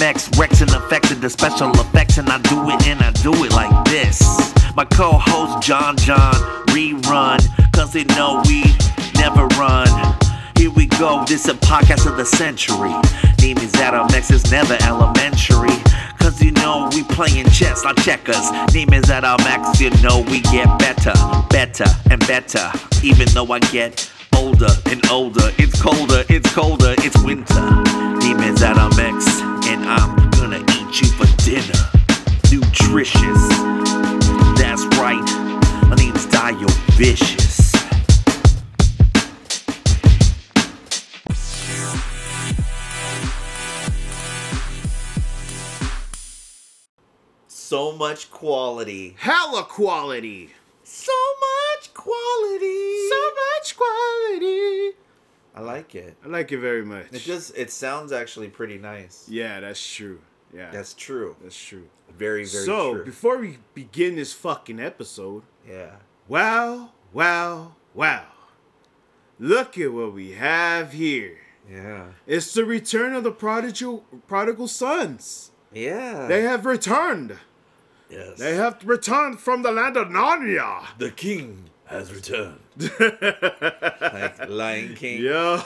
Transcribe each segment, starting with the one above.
Rex and affected the special effects, and I do it and I do it like this. My co-host John John rerun, cause they know we never run. Here we go, this is a podcast of the century. Name is Adam X, it's never elementary. Cause you know we playing chess, not checkers. Name is Adam X, you know we get better, better and better. Even though I get older and older, it's colder, it's colder, it's winter. Name is Adam X, and I'm gonna eat you for dinner. Nutritious, that's right. My name's Dio Vicious. So much quality. Hella quality. So much quality. So much quality. I like it. I like it very much. It just it sounds actually pretty nice. Yeah, that's true. Yeah, That's true. that's true. Very very so true. before we begin this fucking episode, yeah. wow, wow, wow! Look at what we have here. Yeah. It's the return of the prodigal prodigal sons. Yeah. They have returned. yes. They have returned from the land of Narnia. the king has returned. Like Lion King. Yo,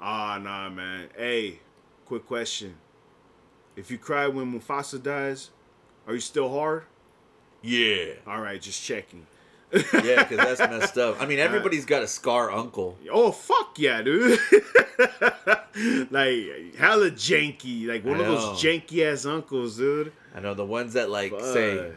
ah nah, man. Hey, quick question: If you cry when Mufasa dies, are you still hard? Yeah. All right, just checking. Yeah, because that's messed up. I mean, everybody's got a scar uncle. Oh fuck yeah, dude! like hella janky, like one of those janky ass uncles, dude. I know the ones that like say,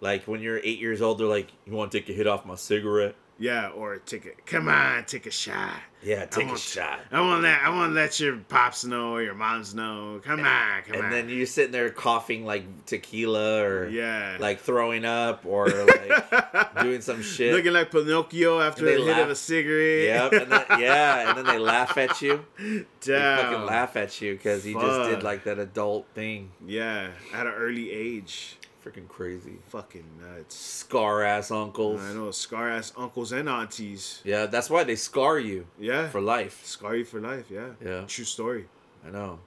like when you're eight years old, they're like, "You want to take a hit off my cigarette?" Yeah, or take a come on, take a shot. Yeah, take a shot. I want that. I want to let your pops know or your moms know. Come on, come and on. And then you're sitting there coughing like tequila or yeah, like throwing up or like doing some shit. looking like Pinocchio after And a they hit of a cigarette. Yep, and then, yeah, and then they laugh at you. They Damn. fucking laugh at you because you just did like that adult thing. Yeah, at an early age. Freaking crazy. Fucking nuts. Scar ass uncles. I know, scar ass uncles and aunties. Yeah, that's why they scar you Yeah. for life. Scar you for life, yeah. Yeah. True story. I know.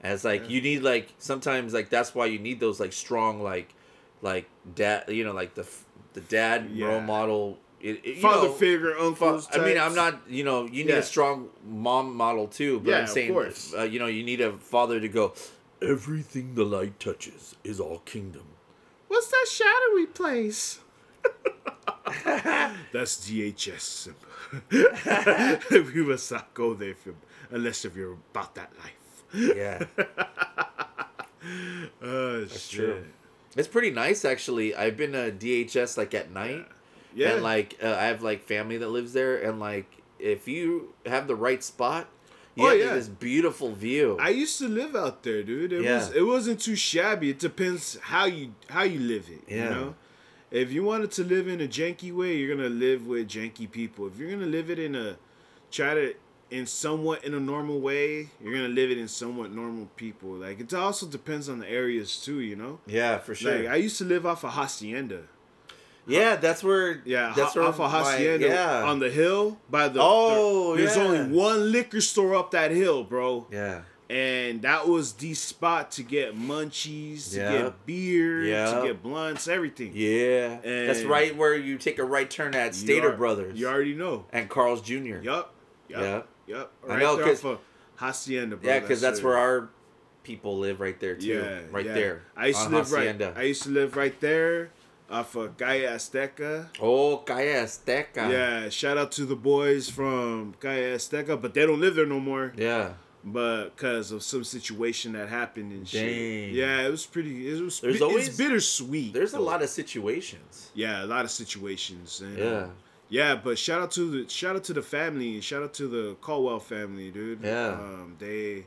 And it's like Yeah. you need like sometimes like that's why you need those like strong like like dad you know like the the dad Yeah. role model. It, it- Father know, figure, fa- uncles. I mean, I'm not. You know, you need Yeah. a strong mom model too. But Yeah, I'm of saying, course. Uh, you know, you need a father to go. Everything the light touches is all kingdom. What's that shadowy place? That's DHS. symbol. we must not go there if you're, unless if you're about that life. Yeah, Oh, that's shit. true. It's pretty nice actually. I've been a DHS like at night. Yeah. And like uh, I have like family that lives there, and like if you have the right spot, you Oh, yeah. this beautiful view. I used to live out there, dude. It Yeah. was it wasn't too shabby. It depends how you how you live it. Yeah. You know? If you wanted to live in a janky way, you're gonna live with janky people. If you're gonna live it in a try to in somewhat in a normal way, you're gonna live it in somewhat normal people. Like it also depends on the areas too, you know? yeah, for sure. Like I used to live off of Hacienda. Yeah, that's where. Yeah, that's where off of Hacienda yeah, on the hill by the. Oh, the- There's yeah. only one liquor store up that hill, bro. yeah, and that was the spot to get munchies, to Yeah. get beer, Yeah. to get blunts, everything. yeah. that's right where you take a right turn at Stater are- Brothers You already know. and Carl's Jr. Yup. Yeah. Yup. Yup. I Right know, there off of Hacienda, bro. Yeah, because that's it. where our people live right there too. Yeah, right there. I used to live Hacienda. right. I used to live right there, off of Calle Azteca. Oh, Calle Azteca. Yeah, shout out to the boys from Calle Azteca, but they don't live there no more. Yeah. But because of some situation that happened and shit. Yeah, it was pretty. It was. There's always- it's bittersweet. There's a lot of situations. Yeah, a lot of situations. And, Yeah. uh, yeah, but shout out to the shout out to the family. Shout out to the Caldwell family, dude. Yeah. Um, they,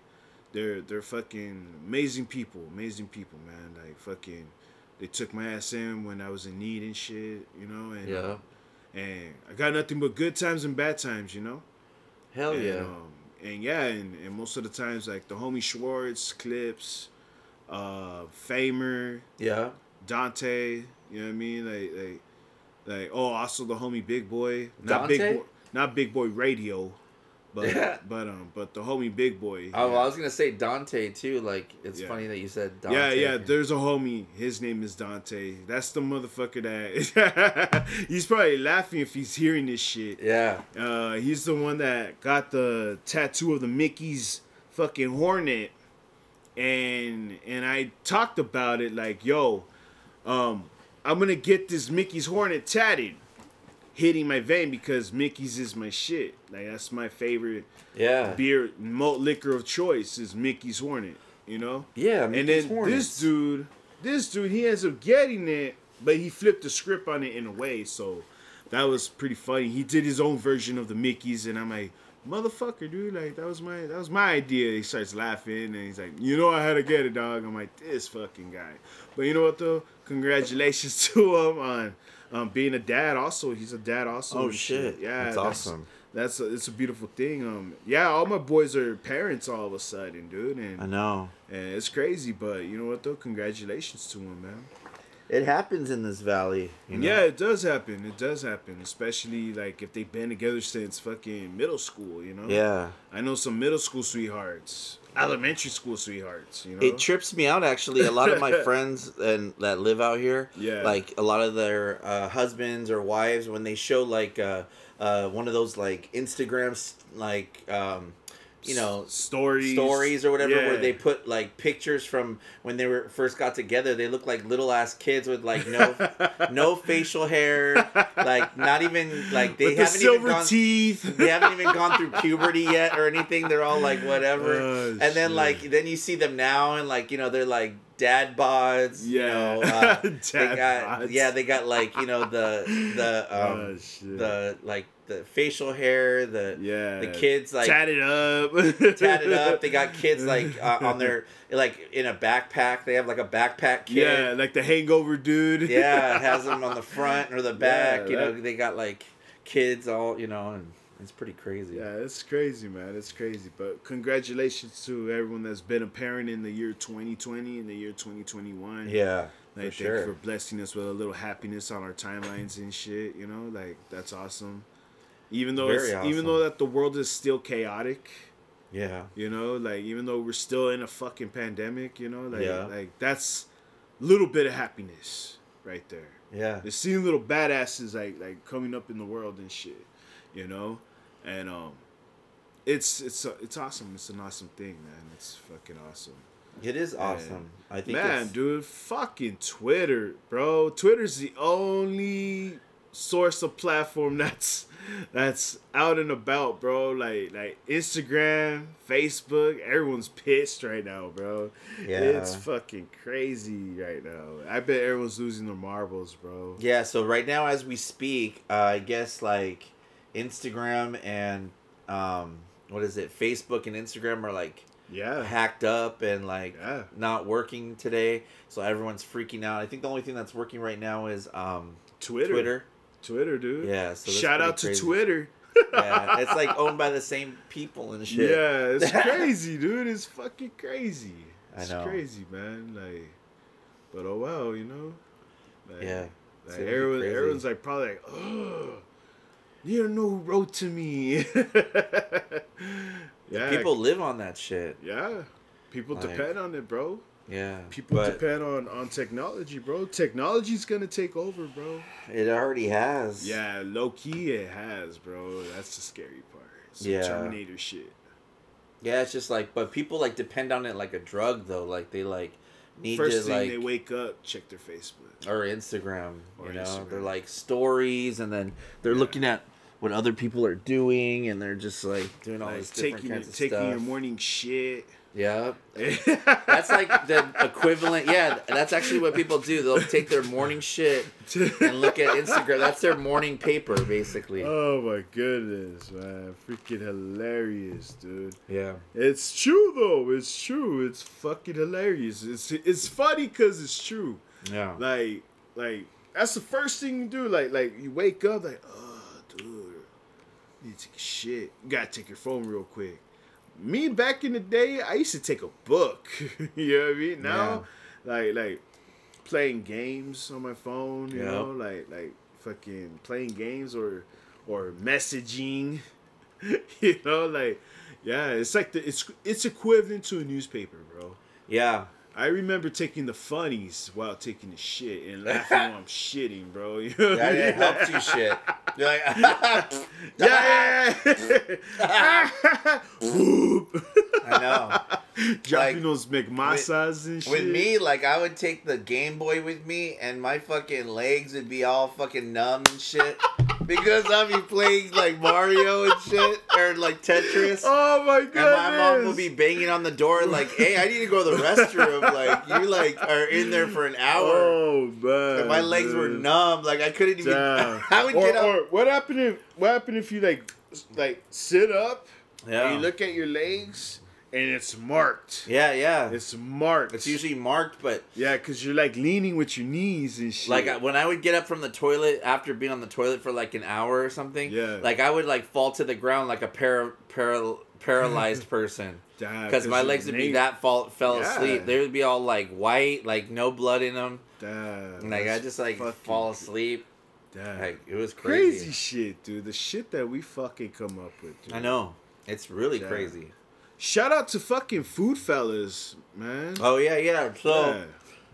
they're they're fucking amazing people. Amazing people, man. Like fucking, they took my ass in when I was in need and shit. You know. And, Yeah. And I got nothing but good times and bad times. You know. Hell and, yeah. Um, and yeah, and, and most of the times like the homie Schwartz, Clips, uh, Famer, yeah. Dante. You know what I mean? Like, like, like. Oh, also the homie Big Boy. Not Dante? Big Boy. Not Big Boy Radio. But Yeah. but um but the homie Big Boy. Oh, yeah. I was gonna say Dante too. Like it's Yeah. funny that you said Dante. Yeah, yeah. There's a homie. His name is Dante. That's the motherfucker that he's probably laughing if he's hearing this shit. yeah. Uh, he's the one that got the tattoo of the Mickey's fucking hornet, and and I talked about it like, yo, um, I'm gonna get this Mickey's hornet tatted, hitting my vein because Mickey's is my shit. Like that's my favorite Yeah. beer, malt liquor of choice is Mickey's hornet. You know. Yeah. And then Hornets. this dude, this dude, he ends up getting it, but he flipped the script on it in a way. So that was pretty funny. He did his own version of the Mickey's, and I'm like, motherfucker, dude, like that was my that was my idea. He starts laughing, and he's like, you know, I had to get it, dog. I'm like, this fucking guy. But you know what though? Congratulations to him on um, being a dad. Also, he's a dad. Also. Oh shit. Yeah, That's awesome. That's a, it's a beautiful thing. Um, yeah, all my boys are parents all of a sudden, dude, and I know. and it's crazy, but you know what though? Congratulations to him, man. It happens in this valley. You know? Yeah, it does happen. It does happen, especially like if they've been together since fucking middle school. You know. Yeah. I know some middle school sweethearts, elementary school sweethearts. You know. It trips me out actually. A lot of my friends and that live out here, Yeah. like a lot of their uh, husbands or wives, when they show like uh, uh, one of those like Instagrams, like um, you know, stories, stories or whatever, where they put like pictures from when they were first got together. They look like little ass kids with like no no facial hair, like not even like they With haven't even silver gone. teeth. they haven't even gone through puberty yet or anything. They're all like whatever. Oh, and then shit. like then you see them now and like you know they're like dad bods. You Yeah. know, uh, they got bods. yeah they got like you know the the um oh the like the facial hair the yeah. the kids like tatted up. tatted up. They got kids like uh, on their like in a backpack. They have like a backpack kid. Yeah, like the Hangover dude. Yeah, it has them on the front or the back. Yeah, you know, they got like kids all you know, and it's pretty crazy. Yeah, it's crazy, man. It's crazy. But congratulations to everyone that's been a parent in the year 2020 and the year 2021. Yeah, Like, for thank sure. for blessing us with a little happiness on our timelines and shit. You know, like that's awesome. Even though Very it's, awesome. even though that the world is still chaotic, yeah, you know, like even though we're still in a fucking pandemic, you know, like Yeah. like that's a little bit of happiness right there. yeah, Just seeing little badasses like like coming up in the world and shit, you know, and um, it's it's it's awesome. It's an awesome thing, man. It's fucking awesome. it is awesome. I think Man, dude, fucking Twitter, bro. Twitter's the only source of platform that's that's out and about, bro. Like like Instagram, Facebook, everyone's pissed right now, bro. Yeah. It's fucking crazy right now. I bet everyone's losing their marbles, bro. Yeah, so right now as we speak, uh, I guess like Instagram and um, what is it? Facebook and Instagram are like Yeah. hacked up and like Yeah. not working today. So everyone's freaking out. I think the only thing that's working right now is um, Twitter. Twitter. Twitter, dude. Yeah, so Shout out to crazy. Twitter. yeah, it's like owned by the same people and shit. Yeah, it's crazy, dude. It's fucking crazy. I It's know. crazy, man. Like, but oh well, you know. Like, Yeah, Like everyone, crazy. everyone's like probably like, oh, you don't know who wrote to me. yeah, People live on that shit. Yeah, people Like- depend on it, bro. Yeah, People but depend on on technology, bro. Technology's gonna take over, bro. it already has. Yeah, low key it has, bro. That's the scary part. Some Yeah. Terminator shit. Yeah, it's just like, but people like depend on it like a drug though. Like they like need First to thing like they wake up, check their Facebook. or Instagram. Or you know, Instagram. they're like stories, and then they're Yeah. looking at what other people are doing, and they're just like doing all Like this different taking kinds of taking stuff. your morning shit. Yeah, that's like the equivalent. Yeah, that's actually what people do. They'll take their morning shit and look at Instagram. That's their morning paper, basically. Oh my goodness, man! Freaking hilarious, dude. Yeah. It's true though. It's true. It's fucking hilarious. It's it's funny because it's true. Yeah. Like like that's the first thing you do. Like like you wake up like, oh, dude, you need to take a shit. You gotta take your phone real quick. Me back in the day, I used to take a book. you know what I mean? Now, like like playing games on my phone. You Yeah. know, like like fucking playing games or or messaging. you know, like yeah, it's like the it's it's equivalent to a newspaper, bro. Yeah. I remember taking the funnies while taking the shit and laughing while I'm shitting, bro. You know I That mean? helps you shit. You're like, Yeah, yeah, yeah. I know. Dropping Like, those McMasas and shit. With me, like I would take the Game Boy with me, and my fucking legs would be all fucking numb and shit because I'd be playing like Mario and shit or like Tetris. Oh my god! And my mom will be banging on the door like, "Hey, I need to go to the restroom." Like you like are in there for an hour. Oh man. and my legs were numb. Like I couldn't even. Damn. I would or, get up. or what happened if what happened if you like like sit up yeah. and you look at your legs and it's marked. yeah, yeah. It's marked. It's usually marked, but yeah, cause you're like leaning with your knees and shit. like when I would get up from the toilet after being on the toilet for like an hour or something, Yeah. like I would like fall to the ground like a para, para, paralyzed person Damn, because my legs would be that fall fell Yeah. asleep. They would be all like white, like no blood in them. Damn, like I just like fall asleep. Damn. Like it was crazy. crazy. shit, dude. The shit that we fucking come up with. Dude. I know it's really Yeah. crazy. Shout out to fucking food fellas, man. Oh yeah, yeah. So yeah.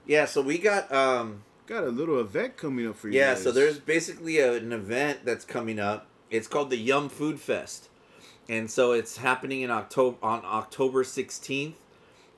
yeah, so we got um Got a little event coming up for you. Yeah, guys. so there's basically a, an event that's coming up. It's called the Yum Food Fest, and so it's happening in October on October sixteenth,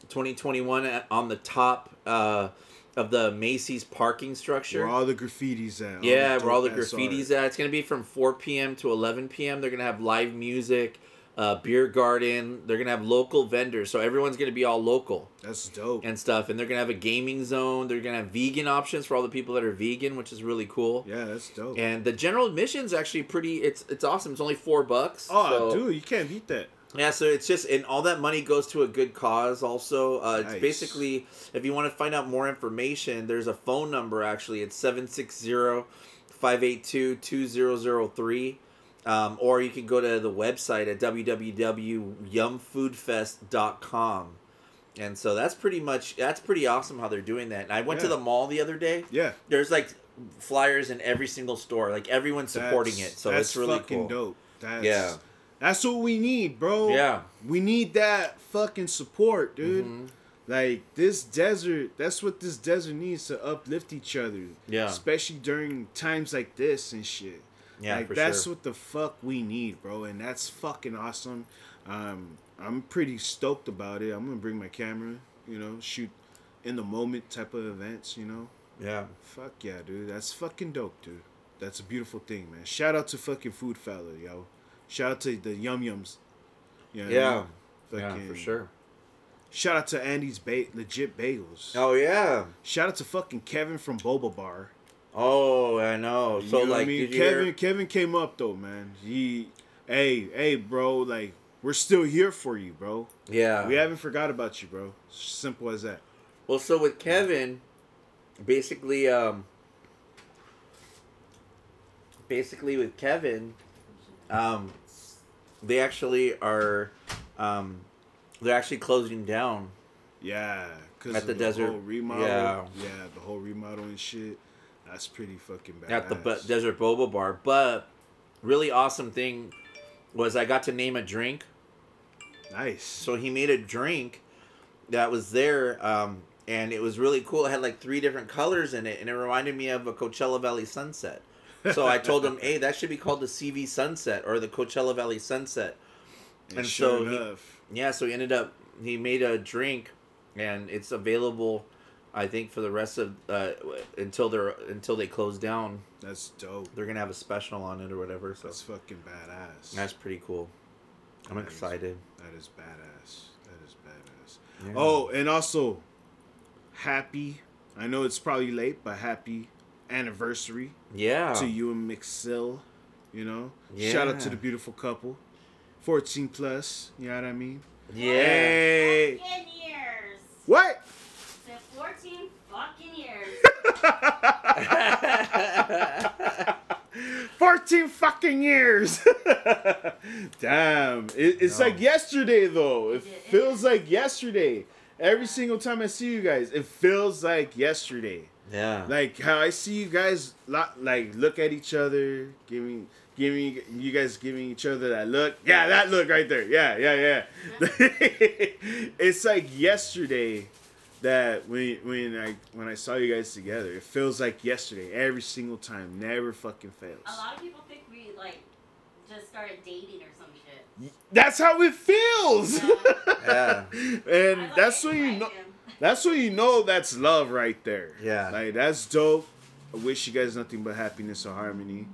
twenty twenty one, on the top uh, of the Macy's parking structure. where all the graffiti's at. yeah, where all the graffiti's art. at. It's gonna be from four p.m. to eleven p.m. They're gonna have live music, uh, beer garden. They're gonna have local vendors, so everyone's gonna be all local That's dope. and stuff. And they're gonna have a gaming zone. They're gonna have vegan options for all the people that are vegan, which is really cool. yeah, that's dope. And the general admission's actually pretty. It's it's awesome. It's only four bucks. oh, so- dude, you can't beat that. Yeah, so it's just and all that money goes to a good cause. Also, uh, Nice. it's basically if you want to find out more information, there's a phone number. Actually, it's 760-582-2003. Um, or you can go to the website at www.yumfoodfest.com. And so that's pretty much that's pretty awesome how they're doing that. And I went to the mall the other day. Yeah, There's like flyers in every single store. Like everyone's supporting that's- it. So that's it's really fucking cool. dope. That's, Yeah. that's what we need, bro. Yeah. we need that fucking support, dude. Mhm. Like this desert, that's what this desert needs to uplift each other. Yeah. especially during times like this and shit. Yeah, like that's sure. what the fuck we need, bro, and that's fucking awesome. Um, I'm pretty stoked about it. I'm gonna bring my camera, you know, shoot in the moment type of events, you know. Yeah. Fuck yeah, dude. That's fucking dope, dude. That's a beautiful thing, man. Shout out to fucking Food Fella, yo. Shout out to the Yum Yums. You know I Yeah. mean? Yeah, for sure. Shout out to Andy's ba- legit bagels. Oh yeah. Shout out to fucking Kevin from Boba Bar. Oh, I know. You So know what like, I mean? Kevin hear? Kevin came up though, man. He hey, hey bro, like we're still here for you, bro. Yeah. We haven't forgot about you, bro. Simple as that. Well, so with Kevin, basically, um, basically with Kevin, um, they actually are, um, they're actually closing down. Yeah, cause At of the desert- whole remodel. yeah. yeah, the whole remodel and shit. That's pretty fucking bad. at the Bu- Desert Boba Bar. But really awesome thing was I got to name a drink. nice. So he made a drink that was there, um, and it was really cool. It had like three different colors in it, and it reminded me of a Coachella Valley sunset. So I told him, "Hey, that should be called the CV Sunset or the Coachella Valley Sunset." and, and sure so he- Yeah, so he ended up he made a drink, and it's available, I think, for the rest of uh, until they're until they close down. that's dope. They're gonna have a special on it or whatever. So That's fucking badass. that's pretty cool. I'm That is- excited. That is badass. That is badass. Yeah. Oh, and also, happy. I know it's probably late, but happy anniversary yeah. to you and McSill. You know, Yeah. shout out to the beautiful couple, fourteen plus. You know what I mean? Yeah. Hey, Fucking years. what? Said 14 fucking years. 14 fucking years. Damn. It, it's No. like yesterday, though. It It feels like yesterday. Every single time I see you guys, it feels like yesterday. Yeah. Like how I see you guys lo- like look at each other, giving giving you guys giving each other that look. Yeah, that look right there. Yeah, yeah, yeah. it's like yesterday that when when I when I saw you guys together, it feels like yesterday every single time. Never fucking fails. A lot of people think we like just started dating or some shit. That's how it feels. Yeah. and like that's it, when you know him. that's when you know that's love right there. Yeah. Like that's dope. I wish you guys nothing but happiness and harmony.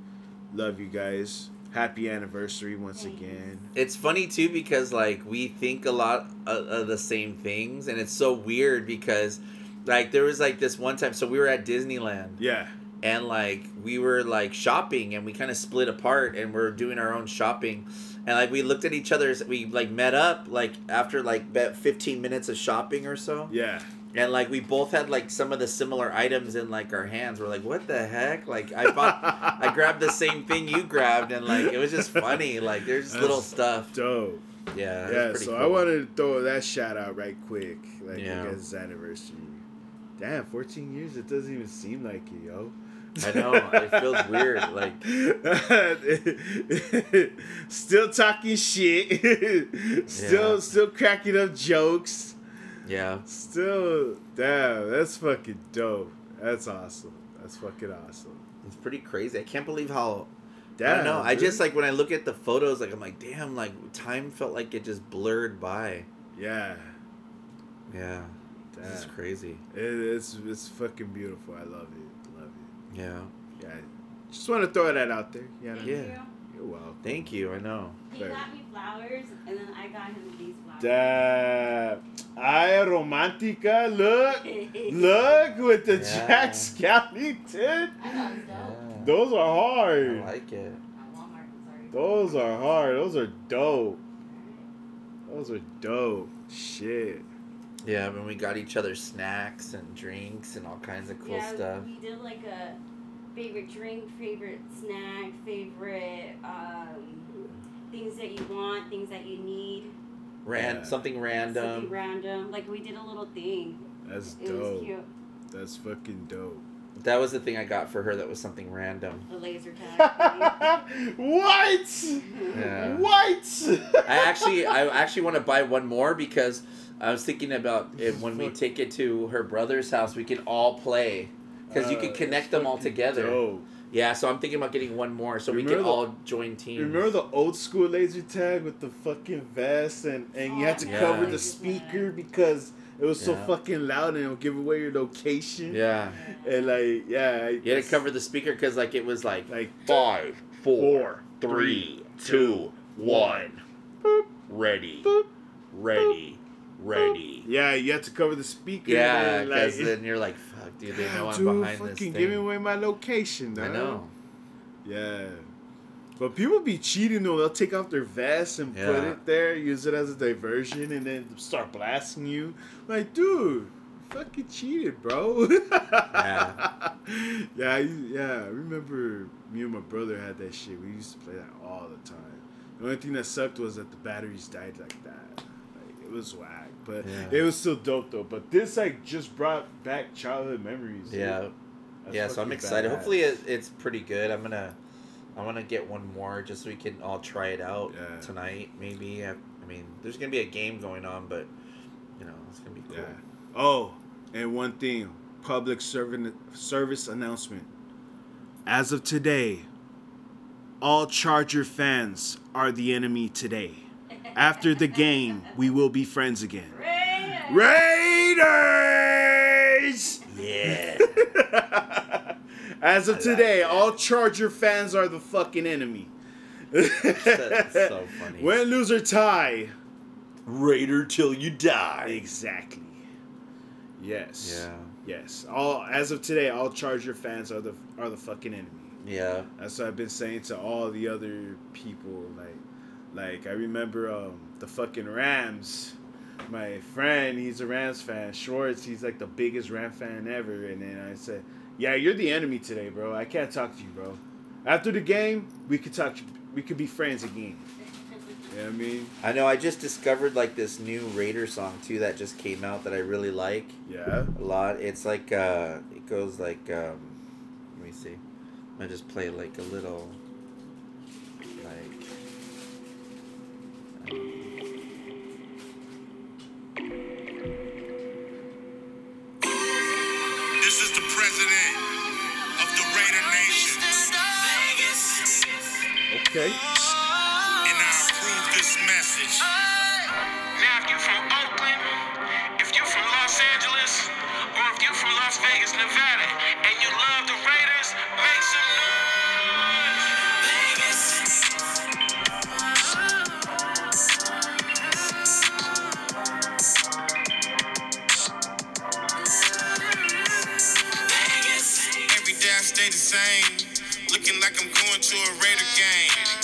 Love you guys. Happy anniversary once Thanks. again. It's funny too because like we think a lot of, of the same things, and it's so weird because like there was like this one time. So we were at Disneyland, Yeah. and like we were like shopping, and we kind of split apart, and we're doing our own shopping, and like we looked at each other's. We like met up like after like about fifteen minutes of shopping or so, Yeah. And like we both had like some of the similar items in like our hands. We're like, what the heck? Like I bought. I grabbed the same thing you grabbed, and like it was just funny. Like there's just little stuff. Dope. Yeah, Yeah, so cool. I wanted to throw that shout out right quick. Like Yeah. guys' anniversary. Damn, 14 years, it doesn't even seem like it, yo. I know it feels weird. Like still talking shit. still Yeah. still cracking up jokes. Yeah, Still damn, that's fucking dope. That's awesome. That's fucking awesome. it's pretty crazy. I can't believe how. I Damn, don't know. I just like when I look at the photos, like I'm like, damn, like time felt like it just blurred by. Yeah. Yeah, this is crazy. It, it's it's fucking beautiful. I love it. Love it. Yeah, Yeah. Just want to throw that out there. Yeah. Thank Yeah. you. You're welcome. thank you. I know. He Very. got me flowers, and then I got him these flowers. Damn. Ay, romantica. Look. Look with the Yeah. Jack Skellington. I thought it was. Those are hard. I hard. like it. At Walmart, I'm sorry. Those are hard. Those are dope. Those are dope. Shit. Yeah, when we got each other snacks and drinks and all kinds of cool yeah, stuff. we did like a favorite drink, favorite snack, favorite um, things that you want, things that you need. Ran Yeah. something random. Something random. random. Like we did a little thing. That's It was dope. cute. That's fucking dope. That was the thing I got for her. That was something random. The laser tag. what? Yeah. What? I actually, I actually want to buy one more because I was thinking about it when we take it to her brother's house, we can all play because you Uh, can connect them all together. dope. Yeah, so I'm thinking about getting one more so we can the- all join teams. Remember the old school laser tag with the fucking vest and, and you had to Yeah. cover the speaker because it was so fucking loud and it would give away your location. Yeah, And like, yeah. you had to cover the speaker because like it was like Like, five, four, three, two, one, boop, ready, boop. ready, ready. Yeah, you had to cover the speaker. Yeah, because like, then you're like, fuck, dude, they know I'm dude, behind this fucking thing. giving away my location. I know. Yeah. But people be cheating though. They'll take off their vest and put it there, use it as a diversion, and then start blasting you. Like, dude, you fucking cheated, bro. Yeah. yeah, I, yeah. I remember me and my brother had that shit. We used to play that all the time. The only thing that sucked was that the batteries died like that. Like, it was whack, but Yeah. it was still dope though. But this like just brought back childhood memories. Yeah, That's yeah. So I'm excited. badass. Hopefully, it, it's pretty good. I'm gonna, I want to get one more just so we can all try it out Yeah. tonight. Maybe. I, I mean, there's gonna be a game going on, but you know, it's gonna be cool. Yeah. Oh, and one thing, public servant service announcement. As of today, all Charger fans are the enemy today. After the game, we will be friends again. Raiders! Yeah. As of today, all Charger fans are the fucking enemy. That's so funny. Win, lose, or tie. Raider till you die. Exactly. Yes. Yeah. Yes. All as of today, all Charger fans are the are the fucking enemy. Yeah. That's what I've been saying to all the other people. Like, like I remember um, the fucking Rams. My friend, he's a Rams fan. Schwartz, he's like the biggest Ram fan ever. And then I said, "Yeah, you're the enemy today, bro. I can't talk to you, bro. After the game, we could talk. We could be friends again. You know what I mean? I know. I just discovered like this new Raider song too that just came out that I really like Yeah. a lot. It's like uh, it goes like um, let me see. I just play like a little like. um, Okay. and I approve this message.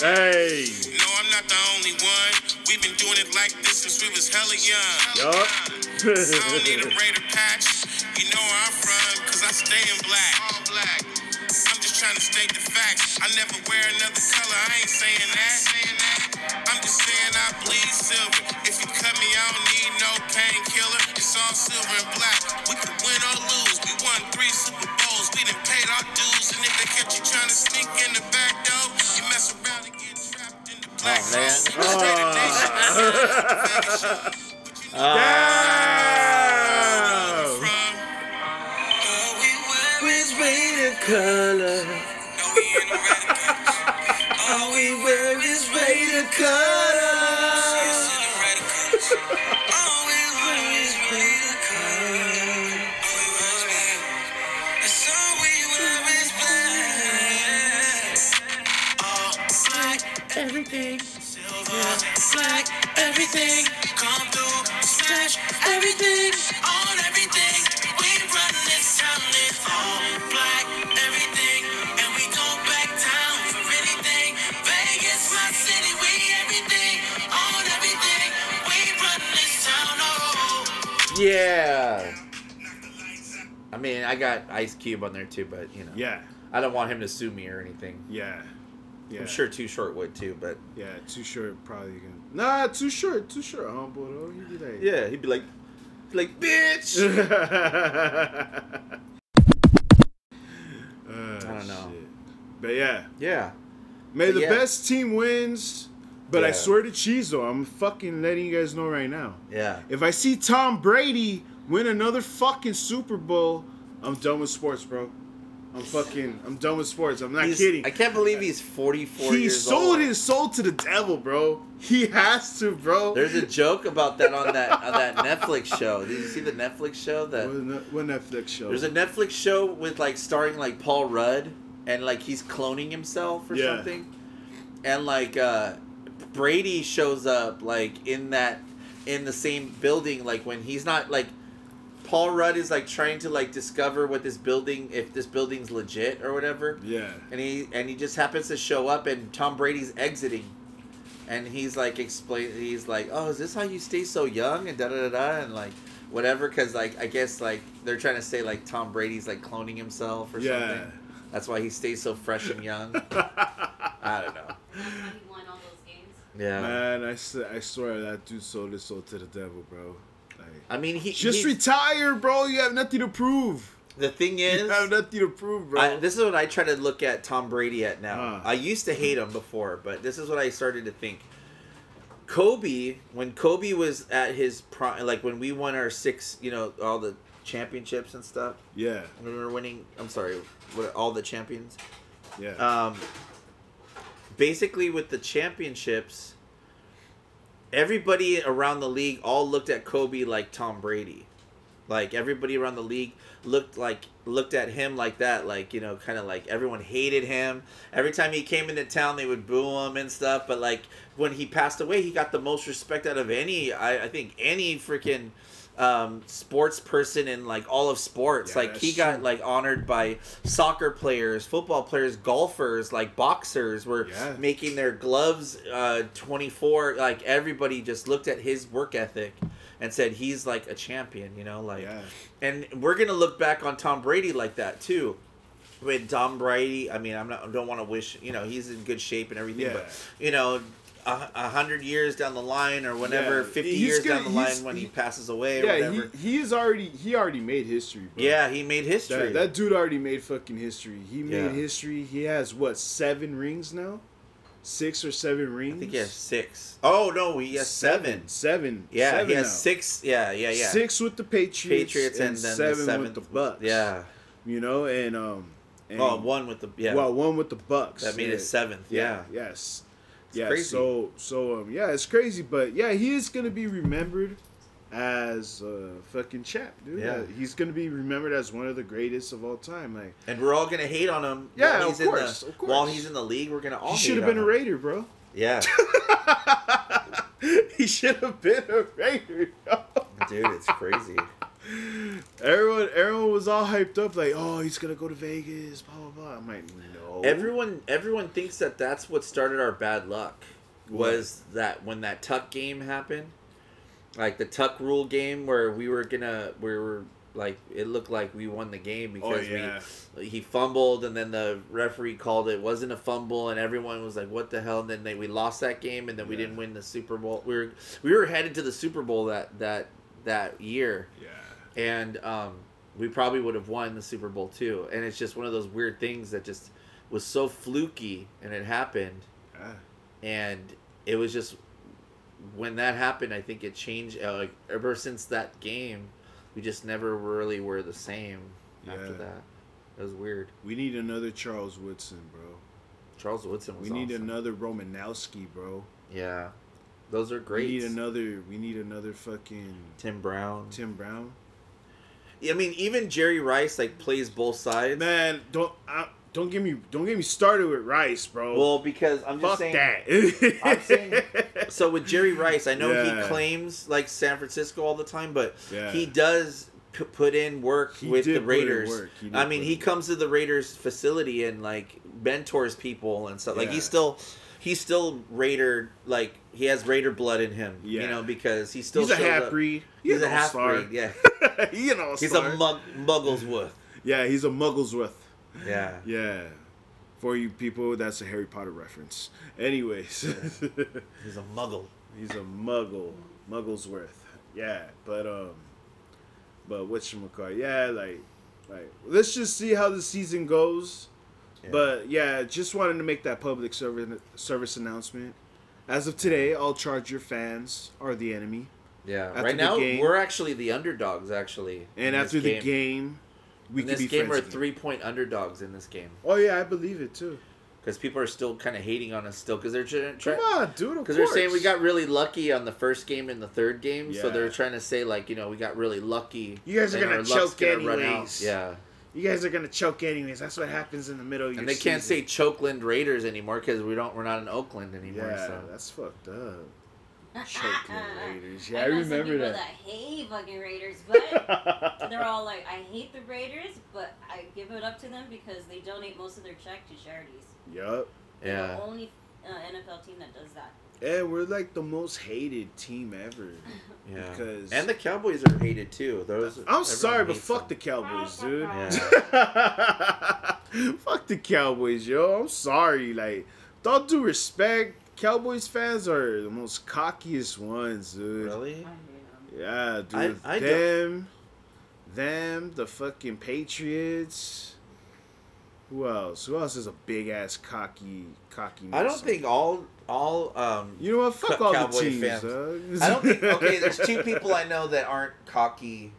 Hey. No, I'm not the only one. We've been doing it like this since we was hella young. Yup. I don't need a Raider patch. You know where I'm from, cause I stay in black. All black. I'm just trying to state the facts. I never wear another color, I ain't saying that. I'm just saying I bleed silver. If you cut me, I don't need no painkiller. It's all silver and black. We could win or lose. We won three Super Bowls. We done paid our dues. And if they catch you trying to sneak in the back trapped in man. hole. Raider Nation. Ah. Damn. All we wear is Raider color. Everything. Come through, smash everything on everything. We run this town in all black, everything. And we go back down for anything. Vegas, my city, we everything on everything. We run this town, oh. Yeah. I mean, I got Ice Cube on there too, but you know, Yeah. I don't want him to sue me or anything. Yeah. Yeah. I'm sure Too Short would too, but Yeah, too short probably can. Nah, too short, too short, humble though. He'd be like, yeah, he'd be like, like bitch. Uh, I don't know. shit. But yeah, yeah. may But the yeah. best team wins. But I swear to cheese though, I'm fucking letting you guys know right now. Yeah. If I see Tom Brady win another fucking Super Bowl, I'm done with sports, bro. I'm fucking, I'm done with sports. I'm not He's- kidding. I can't believe he's 44 he sold old. his soul to the devil, bro. He has to, bro. There's a joke about that on that on that Netflix show. Did you see the Netflix show? That what, what Netflix show? there's a Netflix show with like starring like Paul Rudd and like he's cloning himself or Yeah. something, and like uh, Brady shows up like in that in the same building like when he's not like Paul Rudd is like trying to like discover what this building if this building's legit or whatever. Yeah. and he and he just happens to show up and Tom Brady's exiting. And he's like explain he's like oh is this how you stay so young? And da da da da and like whatever because like I guess like they're trying to say like Tom Brady's like cloning himself or Yeah. something. That's why he stays so fresh and young. I don't know. That's why he won all yeah. Man, I, s- I swear that dude sold his soul to the devil, bro. Like, I mean he just he's- retire, bro. You have nothing to prove. the thing You is have nothing to prove, bro. I, this is what I try to look at Tom Brady at now. Ah. I used to hate him before, but this is what I started to think. Kobe, when Kobe was at his prime, like when we won our six, you know, all the championships and stuff. yeah, When we were winning, I'm sorry, what, all the champions. yeah. Um, basically, with the championships, everybody around the league all looked at Kobe like Tom Brady. Like everybody around the league looked like looked at him like that, like you know, kind of like everyone hated him. Every time he came into town, they would boo him and stuff. But like when he passed away, he got the most respect out of any. I, I think any freaking um, sports person in like all of sports. Yeah, like he that's got true. like honored by soccer players, football players, golfers, like boxers were Yeah. making their gloves uh, 24. Like everybody just looked at his work ethic and said he's like a champion, you know, like Yeah. and we're gonna look back on Tom Brady like that too. With Tom Brady, I mean, I'm not, I don't want to wish, you know, he's in good shape and everything, but you know, a, a hundred years down the line, or whenever Yeah, fifty he's years gonna- down the line when he, he- passes away, or Yeah, whatever. he, he is already he already made history. Bro. yeah, he made history. That, that dude already made fucking history. He made Yeah. history. He has what seven rings now, six or seven rings. I think he has six. Oh no, he has seven. Seven. Yeah, seven he has now. six. Yeah, yeah, yeah. Six with the Patriots, Patriots and, then seven the seventh with the Bucs. Yeah. you know, and um, and, Oh, one with the yeah. well, one with the Bucs. that made yeah. it seventh. Yeah. Yes. It's yeah. crazy. So so um yeah, it's crazy, but yeah, he is gonna be remembered as a fucking chap, dude. Yeah. Uh, he's gonna be remembered as one of the greatest of all time. Like And we're all gonna hate on him. Yeah, while he's of in course, the, of course. While he's in the league, we're gonna all. he should have been a. Raider, bro. Yeah, he should have been a Raider. dude, it's crazy. everyone, everyone was all hyped up, like, oh, he's gonna go to Vegas, blah blah blah. I'm like, no. Everyone, everyone thinks that that's what started our bad luck. Was that when that tuck game happened? Like the tuck rule game where we were gonna, we were like, it looked like we won the game because Oh, yeah. we he fumbled and then the referee called it wasn't a fumble and everyone was like, what the hell? And then they we lost that game and then we Yeah. didn't win the Super Bowl. We were we were headed to the Super Bowl that that that year. Yeah. and um, we probably would have won the Super Bowl too. And it's just one of those weird things that just was so fluky, and it happened, Yeah. and it was just when that happened. I think it changed. Uh, like ever since that game, we just never really were the same after Yeah. that. It was weird. We need another Charles Woodson, bro. Charles Woodson was. We need awesome. another Romanowski, bro. Yeah, those are great. We need another. We need another fucking Tim Brown. Tim Brown. I mean, even Jerry Rice like plays both sides. Man, don't I, don't get me don't get me started with Rice, bro. Well, because I'm just fuck saying. that. I'm saying- So with Jerry Rice, I know Yeah. he claims like San Francisco all the time, but Yeah. he does p- put in work He with did the put in Raiders. work. He did I mean, he comes to the Raiders facility and like mentors people and stuff. Like Yeah. he's still he's still Raider like he has Raider blood in him, Yeah. you know, because he still He's a half breed. He's a half breed, yeah. he an all He's a mug, Mugglesworth. Yeah, he's a Mugglesworth. Yeah. Yeah. For you people, that's a Harry Potter reference. Anyways, He's a Muggle. he's a Muggle, Mugglesworth. Yeah, but um, but what you call? Yeah, like, like let's just see how the season goes. Yeah. But yeah, just wanted to make that public service service announcement. As of today, all Charger fans are the enemy, Yeah. After right now, game- we're actually the underdogs. Actually, and after the game, we in could this be game, friends we're again. three point underdogs in this game. Oh yeah, I believe it too. because people are still kind of hating on us still because they're trying Come on, dude. Because they're saying we got really lucky on the first game and the third game so they're trying to say like you know we got really lucky You guys are gonna choke gonna anyways. yeah You guys are gonna choke anyways. That's what happens in the middle of your and they can't say season. chokeland raiders anymore because we don't we're not in oakland anymore Yeah, so that's fucked up. Choking Raiders. Yeah, I, I remember some people that. that hate fucking Raiders, but they're all like, I hate the Raiders, but I give it up to them because they donate most of their check to charities. yup. They're yeah the only uh, NFL team that does that. Yeah, we're like the most hated team ever. yeah because- and the cowboys are hated too those I'm sorry, but hates fuck the. Cowboys, dude. Yeah. fuck the Cowboys, yo. I'm sorry. Like, with all due respect, Cowboys fans are the most cockiest ones, dude. really Yeah, dude. I- I don't- them, them, the fucking Patriots. Who else? Who else is a big ass cocky, cocky? i don't think all all um You know what? Fuck Co- all Cowboy the teams. fans. dog. I don't think. Okay, there's two people I know that aren't cocky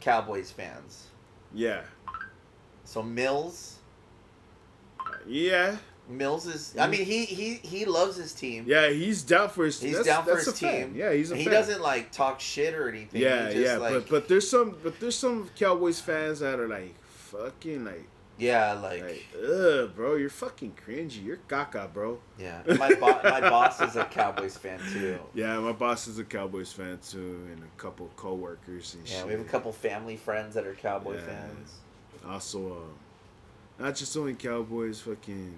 Cowboys fans. yeah, So Mills, yeah, Mills is. I mean, he he he loves his team. yeah. He's down for his. He's that's, down for his team. Yeah, he's a he fan. doesn't like talk shit or anything. Yeah, just, yeah, like, but but there's some but there's some Cowboys fans that are like fucking like yeah, like, like ugh, bro, you're fucking cringy. You're caca, bro. yeah. My bo- my boss is a Cowboys fan too. Yeah, my boss is a Cowboys fan too, and a couple coworkers and Yeah, shit. we have a couple family friends that are Cowboy Yeah. fans. Also, uh, not just only Cowboys, fucking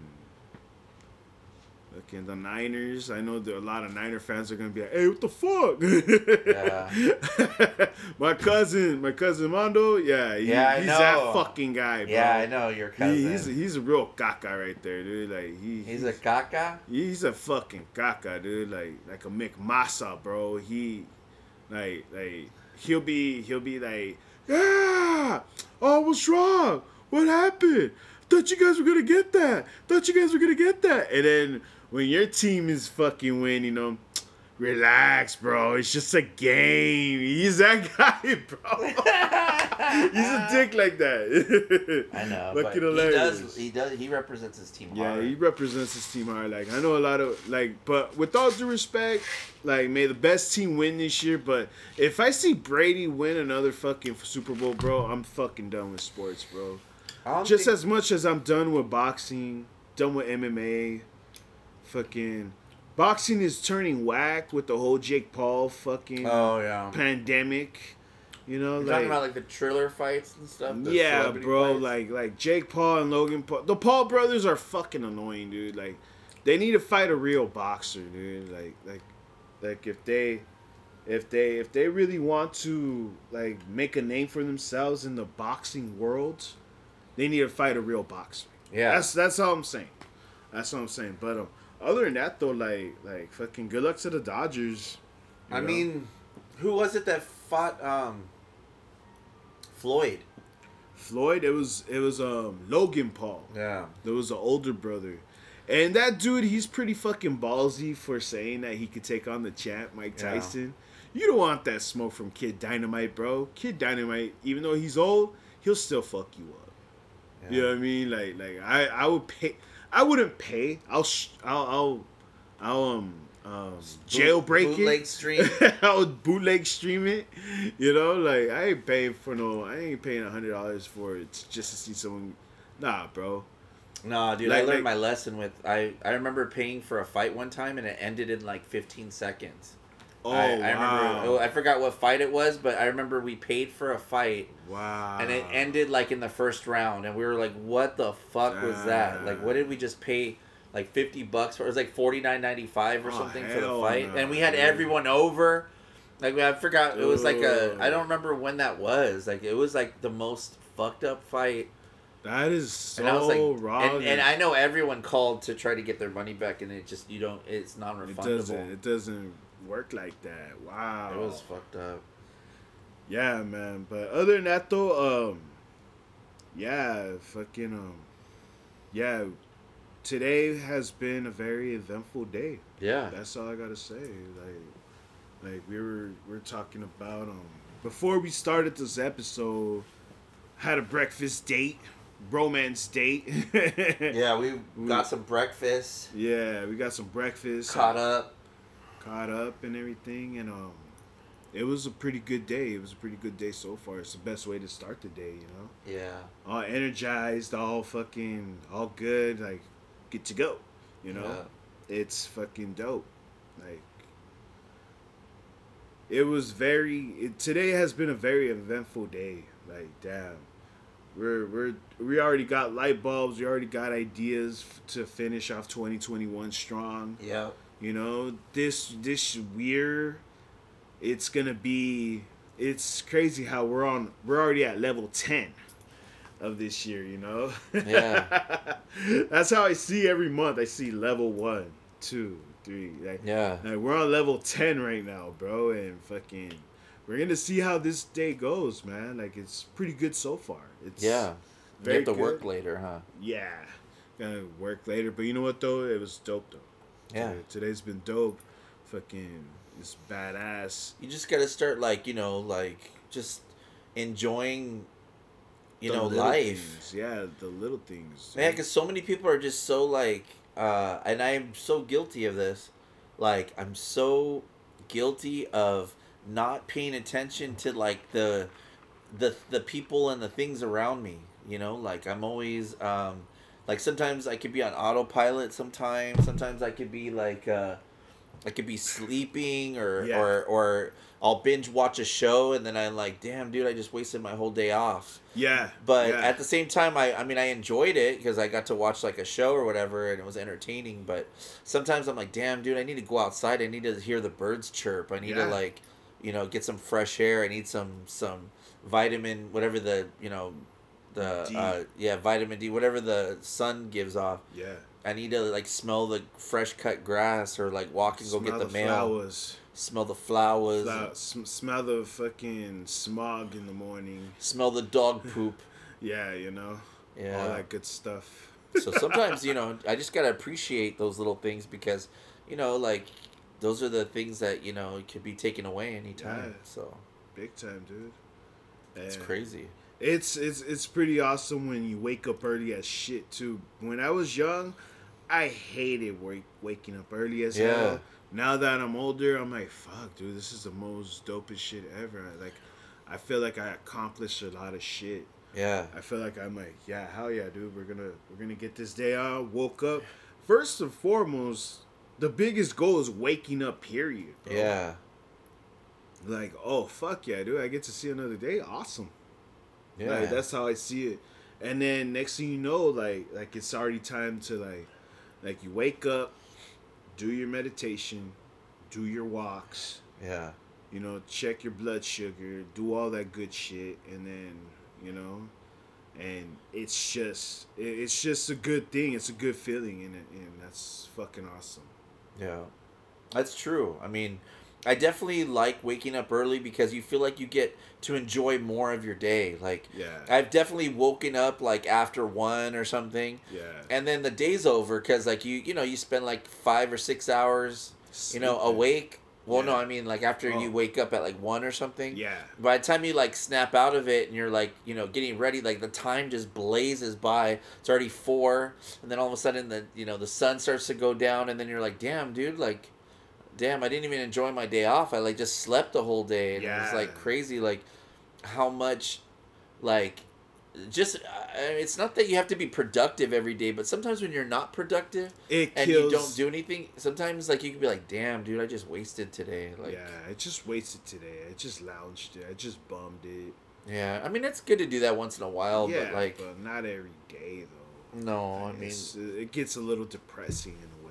Fucking the Niners. I know there a lot of Niner fans are gonna be like, "Hey, what the fuck?" Yeah. my cousin, my cousin Mondo. Yeah, he, Yeah, I he's know. that fucking guy, bro. Yeah, I know your cousin. He, he's he's a real caca right there, dude. Like he He's a caca. He's a fucking caca, dude. Like like a McMassa, bro. He like like he'll be he'll be like, yeah. Oh, what's wrong? What happened? Thought you guys were gonna get that. Thought you guys were gonna get that. And then when your team is fucking winning, you know, relax, bro. It's just a game. He's that guy, bro. He's a dick like that. I know. Fucking but hilarious. He does. He does. He represents his team Yeah, hard. he represents his team hard. Like I know a lot of like, but with all due respect, like may the best team win this year. But if I see Brady win another fucking Super Bowl, bro, I'm fucking done with sports, bro. Just think- as much as I'm done with boxing, done with MMA, fucking boxing is turning whack with the whole Jake Paul fucking Oh yeah. pandemic. You know, You're like talking about like the trailer fights and stuff. the yeah, bro. fights? Like like Jake Paul and Logan Paul. The Paul brothers are fucking annoying, dude. Like they need to fight a real boxer, dude. Like like like if they if they if they really want to like make a name for themselves in the boxing world, they need to fight a real boxer. yeah. That's that's all I'm saying. That's all I'm saying. But um, other than that though, like like fucking good luck to the Dodgers. I know? mean, who was it that fought um Floyd? Floyd. It was it was um Logan Paul. Yeah. There was an older brother. And that dude, he's pretty fucking ballsy for saying that he could take on the champ, Mike Yeah. Tyson. You don't want that smoke from Kid Dynamite, bro. Kid Dynamite, even though he's old, he'll still fuck you up. You know what I mean? Like, like I, I would pay. I wouldn't pay. I'll, sh- I'll, I'll, I'll um, um, jailbreak bootleg it. stream. I would bootleg stream it. You know, like I ain't paying for no. I ain't paying a hundred dollars for it just to see someone. Nah, bro. Nah, dude, Like- I learned like- my lesson with I. I remember paying for a fight one time and it ended in like 15 seconds. Oh I, I oh, wow! remember. oh, I forgot what fight it was, but I remember we paid for a fight wow! and it ended like in the first round, and we were like, "What the fuck was that? Like, what did we just pay?" Like fifty bucks for it was like forty nine ninety five or Oh, something for the fight, no, and we had everyone over. Like I forgot, it was like a I don't remember when that was. Like it was like the most fucked up fight. That is so and I was like, wrong. and, and I know everyone called to try to get their money back, and it just you don't. It's non it refundable. doesn't. It doesn't work like that. Wow. It was fucked up. Yeah, man. But other than that, though, um, yeah, fucking, um, yeah. Today has been a very eventful day. Yeah. That's all I gotta say. Like, like we were we are talking about um before we started this episode, had a breakfast date, romance date. Yeah, we got some breakfast, Yeah, we got some breakfast. caught up. Caught up and everything and um it was a pretty good day. It was a pretty good day so far. It's the best way to start the day you know? Yeah. all energized all fucking all good like get to go you know? Yeah. it's fucking dope. Like it was very it, today has been a very eventful day. Like damn. We're we're we already got light bulbs. We already got ideas f- to finish off 2021 strong. Yeah. You know, this this year, it's gonna be. It's crazy how we're on. We're already at level ten of this year. You know. Yeah. That's how I see every month. I see level one, two, three. Like, Yeah. like we're on level ten right now, bro, and fucking. We're gonna see how this day goes, man. Like it's pretty good so far. It's Yeah. You very have to work later, huh? Yeah, gonna work later. But you know what though? It was dope though. Yeah. Today- Today's been dope. Fucking, it's badass. You just gotta start like you know like just enjoying, you The know, life. things. Yeah, the little things. Man, because so many people are just so like, uh, and I'm so guilty of this. Like, I'm so guilty of not paying attention to like the, the the people and the things around me. You know, like I'm always um, like sometimes I could be on autopilot. Sometimes, sometimes I could be like, uh, I could be sleeping or Yeah. or or I'll binge watch a show and then I'm like, damn, dude, I just wasted my whole day off. Yeah. But yeah. at the same time, I I mean, I enjoyed it because I got to watch like a show or whatever, and it was entertaining. But sometimes I'm like, damn, dude, I need to go outside. I need to hear the birds chirp. I need Yeah. to like, you know, get some fresh air. I need some some vitamin, whatever the you know, the D. uh, yeah, vitamin D, whatever the sun gives off. yeah. I need to like smell the fresh cut grass or like walk and go Smell get the, the mail. flowers. Smell the flowers. Flower- sm- smell the fucking smog in the morning. Smell the dog poop. Yeah, you know. Yeah. All that good stuff. so sometimes you know i just gotta appreciate those little things because you know like those are the things that you know could be taken away anytime Yeah. so Big time, dude. it's crazy It's it's it's pretty awesome when you wake up early as shit too. When I was young, I hated wake, waking up early as Yeah. hell. Now that I'm older, I'm like, fuck, dude, this is the most dopest shit ever. Like, I feel like I accomplished a lot of shit. yeah I feel like I'm like, yeah, hell yeah, dude. We're gonna we're gonna get this day on. Woke up. First and foremost, the biggest goal is waking up. Period. bro. yeah Like, oh fuck yeah, dude. I get to see another day. Awesome. Yeah Like, that's how I see it. And then next thing you know, like like it's already time to like like you wake up, do your meditation, do your walks, yeah you know, check your blood sugar, do all that good shit, and then you know, and it's just it's just a good thing. It's a good feeling, and and that's fucking awesome. yeah that's true i mean i definitely like waking up early because you feel like you get to enjoy more of your day like Yeah. i've definitely woken up like after one or something Yeah. and then the day's over because like you you know you spend like five or six hours you know awake well no i mean like after you Oh. wake up at like one or something Yeah. by the time you like snap out of it and you're like you know getting ready like the time just blazes by it's already four and then all of a sudden the you know the sun starts to go down and then you're like damn dude like damn i didn't even enjoy my day off i like just slept the whole day and it was like crazy like how much like just uh, it's not that you have to be productive every day but sometimes when you're not productive It and kills. you don't do anything sometimes like you can be like damn dude i just wasted today like yeah, I just wasted today. I just lounged it. I just bummed it. yeah i mean it's good to do that once in a while yeah, but like but not every day though. no i mean It's- it gets a little depressing in a way.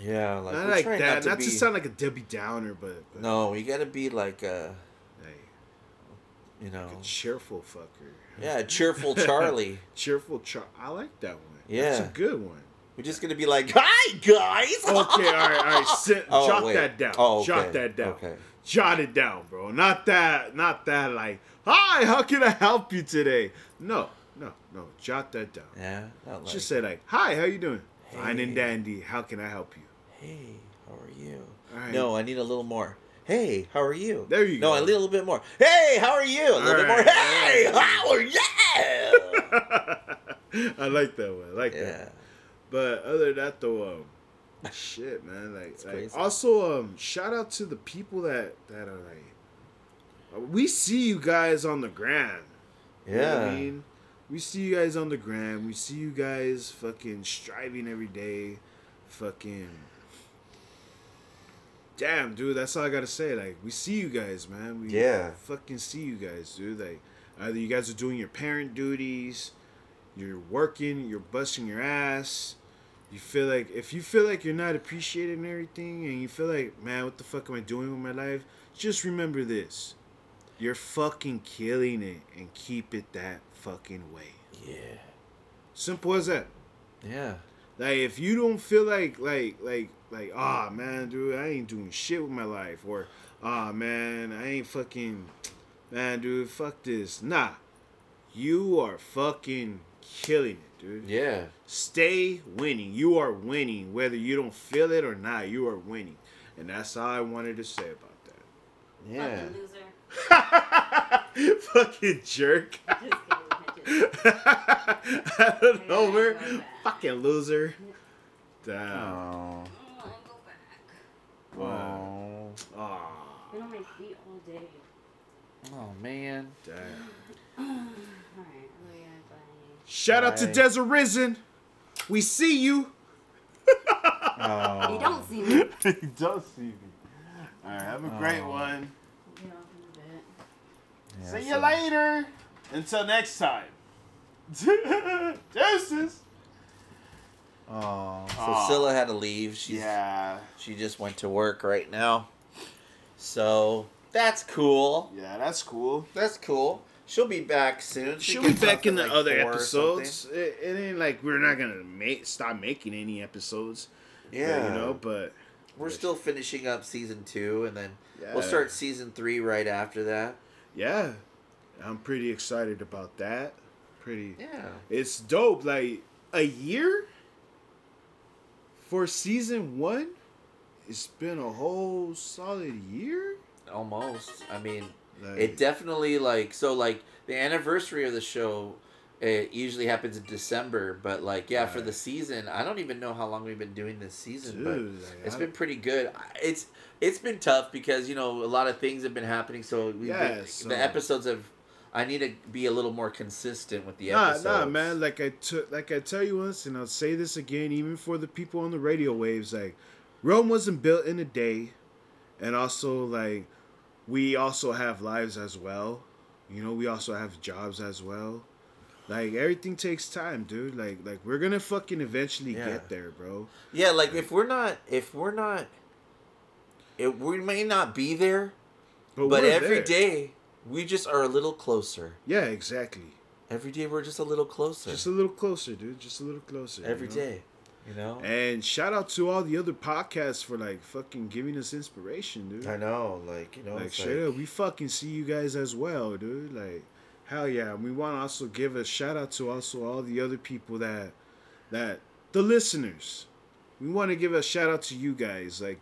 Yeah like, not like that. not to Not be to sound like a Debbie Downer, but, but no you gotta be like a hey, you know a cheerful fucker. yeah cheerful charlie Cheerful Char. I like that one. Yeah. That's a good one. we're just gonna be like hi guys Okay, all right, all right. Sit, Oh, jot wait. that down. Oh, Jot that down. Okay. Jot it down, bro. Not that. Not that. Like, hi. How can I help you today? No, no, no. Jot that down. yeah like, Just say like, hi. How you doing? Fine and dandy. How can I help you? Hey how are you All right. no i need a little more hey how are you There you no go. No, I need a little bit more hey how are you a little bit more hey how are you I like that one. I like that. But other than that though, um, shit, man. Like, like also, um, shout out to the people that that are like, uh, we see you guys on the gram. You know yeah I mean, we see you guys on the gram. We see you guys fucking striving every day. Fucking. Damn, dude, that's all I gotta say. Like, we see you guys, man. We Yeah. fucking see you guys, dude. Like, either you guys are doing your parent duties, you're working, you're busting your ass. You feel like if you feel like you're not appreciated and everything, and you feel like, man, what the fuck am I doing with my life? Just remember this: you're fucking killing it, and keep it that fucking way. yeah Simple as that. yeah Like if you don't feel like like like like ah man, dude, I ain't doing shit with my life, or ah man, I ain't fucking man, dude, fuck this. Nah, you are fucking killing it, dude. yeah Stay winning. You are winning, whether you don't feel it or not. You are winning, and that's all I wanted to say about that. yeah Fucking loser. fucking jerk. Just kidding. I just- I don't know, Yeah, where. go back. Fucking loser. Damn. oh I wanna go back. oh Been on my feet all day. oh man damn. Alright, oh yeah, bye. Shout out to Bye. Desert Risen. We see you. You don't see me. you don't see me. All right, have a great one. Get off in a bit. Yeah, See you later. Until next time. Deuces. Oh, so Aw. Scylla had to leave. She's, Yeah. She just went to work right now. So that's cool. Yeah, that's cool. That's cool. She'll be back soon. She She'll be back in the like, other episodes. It, it ain't like we're not gonna make stop making any episodes. something. but, Yeah, you know, but we're still finishing up season two, and then yeah, we'll start season three right after that. Yeah, I'm pretty excited about that. Pretty. Yeah. It's dope. Like a year for season one. It's been a whole solid year. Almost. I mean, Like, it definitely like so like the anniversary of the show. It usually happens in December, but like yeah, for the season, I don't even know how long we've been doing this season, but dude, like, It's I- been pretty good. It's it's been tough because you know a lot of things have been happening. So we've Yeah, been, so- the episodes have. I need to be a little more consistent with the Nah, episodes. nah, man. Like I took, like I tell you once, and I'll say this again, even for the people on the radio waves. Like, Rome wasn't built in a day, and also like, we also have lives as well. You know, we also have jobs as well. Like everything takes time, dude. Like, like we're gonna fucking eventually Yeah. get there, bro. Yeah, like if we're not, if we're not, if we may not be there, But, but every there. day we just are a little closer. yeah, exactly. Every day we're just a little closer. Just a little closer, dude. Just a little closer. Every you know? day, you know. And shout out to all the other podcasts for like fucking giving us inspiration, dude. I know, like you know, like straight like, up, we fucking see you guys as well, dude. Like, hell yeah. We want to also give a shout out to also all the other people that, that the listeners. We want to give a shout out to you guys. Like,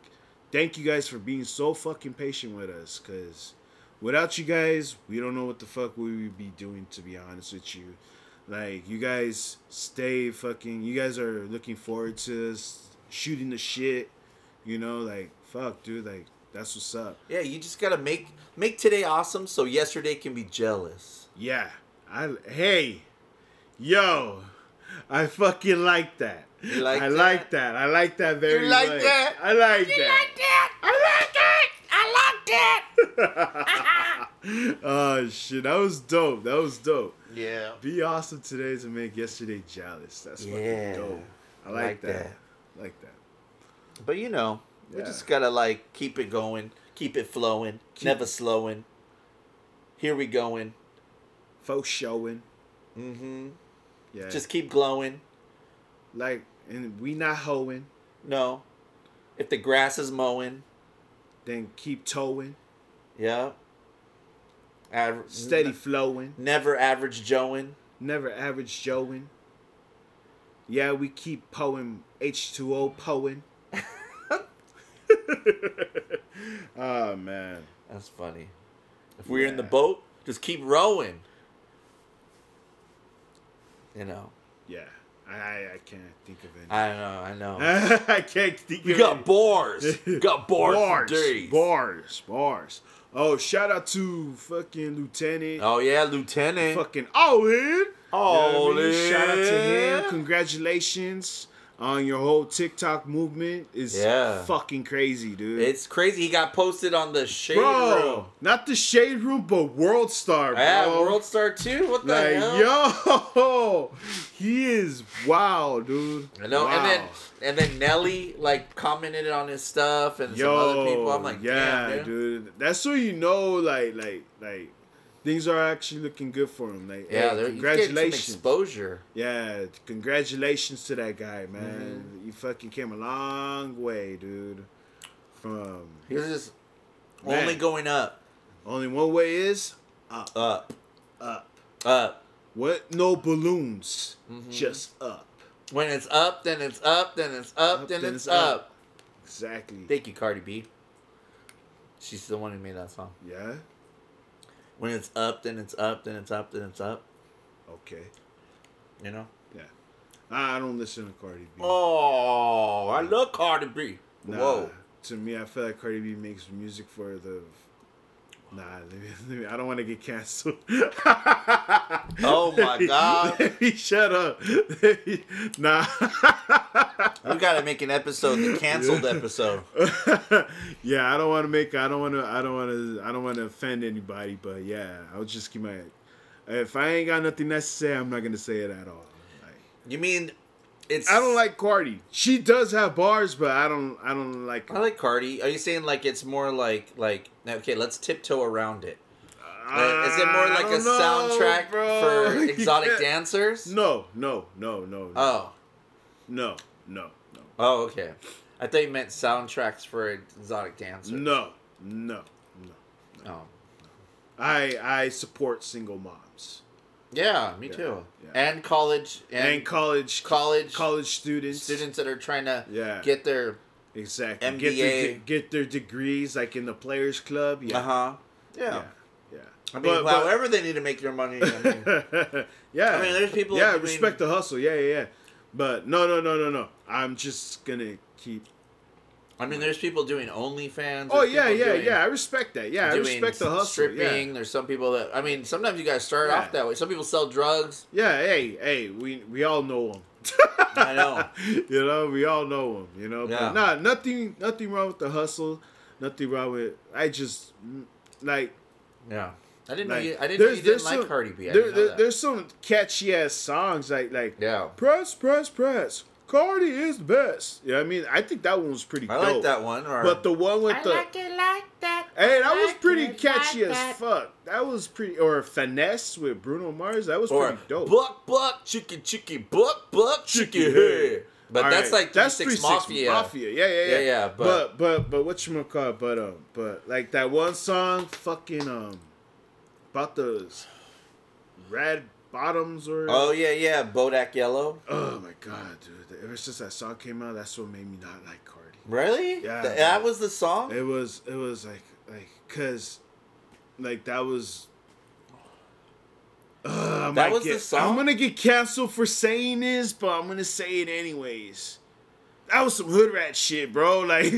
thank you guys for being so fucking patient with us. Cause without you guys, we don't know what the fuck we would be doing. To be honest with you, like you guys stay fucking. You guys are looking forward to us shooting the shit. You know, like fuck, dude. Like that's what's up. yeah, you just gotta make make today awesome so yesterday can be jealous. Yeah. I hey, yo, I fucking like that. You like I that? like that. I like that very You like much. that? I like that. that? I. I like that. Oh shit, that was dope. That was dope. Yeah. Be awesome today to make yesterday jealous. That's Yeah. fucking dope. I like, Like that. that. like that. But you know, we just gotta like keep it going, keep it flowing, Keep- never slowing. Here we going. Folks showing. Mm-hmm. Yeah. Just keep glowing. like and we not hoeing, No. If the grass is mowing, then keep towing. Yeah. Aver- Steady flowing. never average joeing. Never average Joeing. Yeah, we keep poing H2O poing. oh man. That's funny. If we're in the boat, just keep rowing. You know. Yeah. I I, can't think of any. I know, I know. I can't think We of got any. bars. Got bars, bars, bars, bars. Oh, shout out to fucking Lieutenant Oh yeah, Lieutenant. fucking Owen. Oh, You know I mean? Shout out to him. Congratulations on your whole TikTok movement. Is Yeah. fucking crazy, dude. It's crazy. He got posted on the shade bro, room. not the shade room, but World Star, bro. Yeah, World Star 2. What the like hell? yo, he is wow, dude. I know, wow. and then and then Nelly like commented on his stuff and yo, some other people. I'm like, yeah, dude. dude. That's so you know, like, like, like, things are actually looking good for him. Like, Yeah, hey, they're he's getting some congratulations. exposure. Yeah, congratulations to that guy, man. Mm-hmm. You fucking came a long way, dude. From He's just Man. only going up, only one way is up, up, up. up. What? No balloons, Mm-hmm. just up. When it's up, then it's up, then it's up, Up, then, then it's, it's up. up. Exactly. Thank you, Cardi B. She's the one who made that song. yeah. When it's up, then it's up, then it's up, then it's up. Okay. You know. Yeah. I don't listen to Cardi B. Oh, I love Cardi B. Nah, Whoa. To me, I feel like Cardi B makes music for the. Nah, let me, let me, I don't want to get canceled. Oh my God. Let me shut up. Me- nah. We got to make an episode, the canceled episode. yeah, I don't want to make. I don't want to. I don't want to. I don't want to offend anybody. But yeah, I'll just keep my. If I ain't got nothing nice to say, I'm not gonna say it at all. Like, You mean it's? I don't like Cardi. She does have bars, but I don't. I don't like. I like Cardi. Are you saying like it's more like like okay? Let's tiptoe around it. Like, is it uh, more like a know, soundtrack bro. for exotic can't- dancers? No, no, no, no, no, Oh, no, no, no, oh, okay. I thought you meant soundtracks for exotic dancers. no, no, no. Oh, I I support single moms yeah, me Yeah, too. yeah. And college and, and, college college college students. students that are trying to Yeah. get their exactly get their, MBA. get, their degrees like in the players club. Yeah, uh huh. Yeah. yeah. I mean, But- but- however they need to make their money. I mean, yeah. I mean, there's people- Yeah, I mean- respect the hustle. Yeah, yeah, yeah. But no, no, no, no, no. I'm just gonna keep. I mean, there's people doing OnlyFans. Oh yeah, yeah, yeah. I respect that. Yeah, I respect the hustle. Stripping. Yeah. There's some people that I mean. Sometimes you guys start Yeah. off that way. Some people sell drugs. Yeah, hey, hey, we we all know them. I know. you know, we all know them. You know, Yeah. but nah, nothing, nothing wrong with the hustle. Nothing wrong with. I just mm, like. Yeah. I didn't know you. I didn't know you didn't like some, Cardi B. I there- didn't know there-. There's some catchy ass songs like like. Yeah. Press, press, press. Cardi is the best. Yeah, I mean, I think that one was pretty. I dope. like that one. Or, But the one with the it like that. hey, that was pretty catchy like as that. fuck. That was pretty. Or finesse with Bruno Mars. That was or pretty dope. buck buck chicky chicky buck buck chicky Chicky hey. hey. But All that's right, like that's six mafia. Mafia. Yeah, yeah, yeah. Yeah, yeah, but- but but but what you gonna call it? But um, but like that one song, fucking um, about the red bottoms or Oh yeah, yeah. Bodak Yellow. oh my god, dude! Ever since that song came out, that's what made me not like Cardi. Really? Yeah. Th- that was the song. It was it was like like cause like that was. Uh, That was the get- song? I'm gonna get canceled for saying this, but I'm gonna say it anyways. That was some hood rat shit, bro. Like,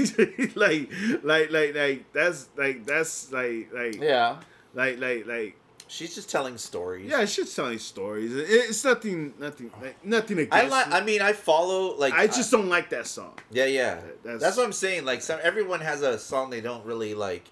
like, like, like, like. That's like that's like like yeah. like like like. She's just telling stories. Yeah, she's telling stories. It's nothing, nothing, like, nothing against. I like. I mean, I follow like. I just don't like that song. Yeah, yeah. That's- That's, what I'm saying. Like, some everyone has a song they don't really like.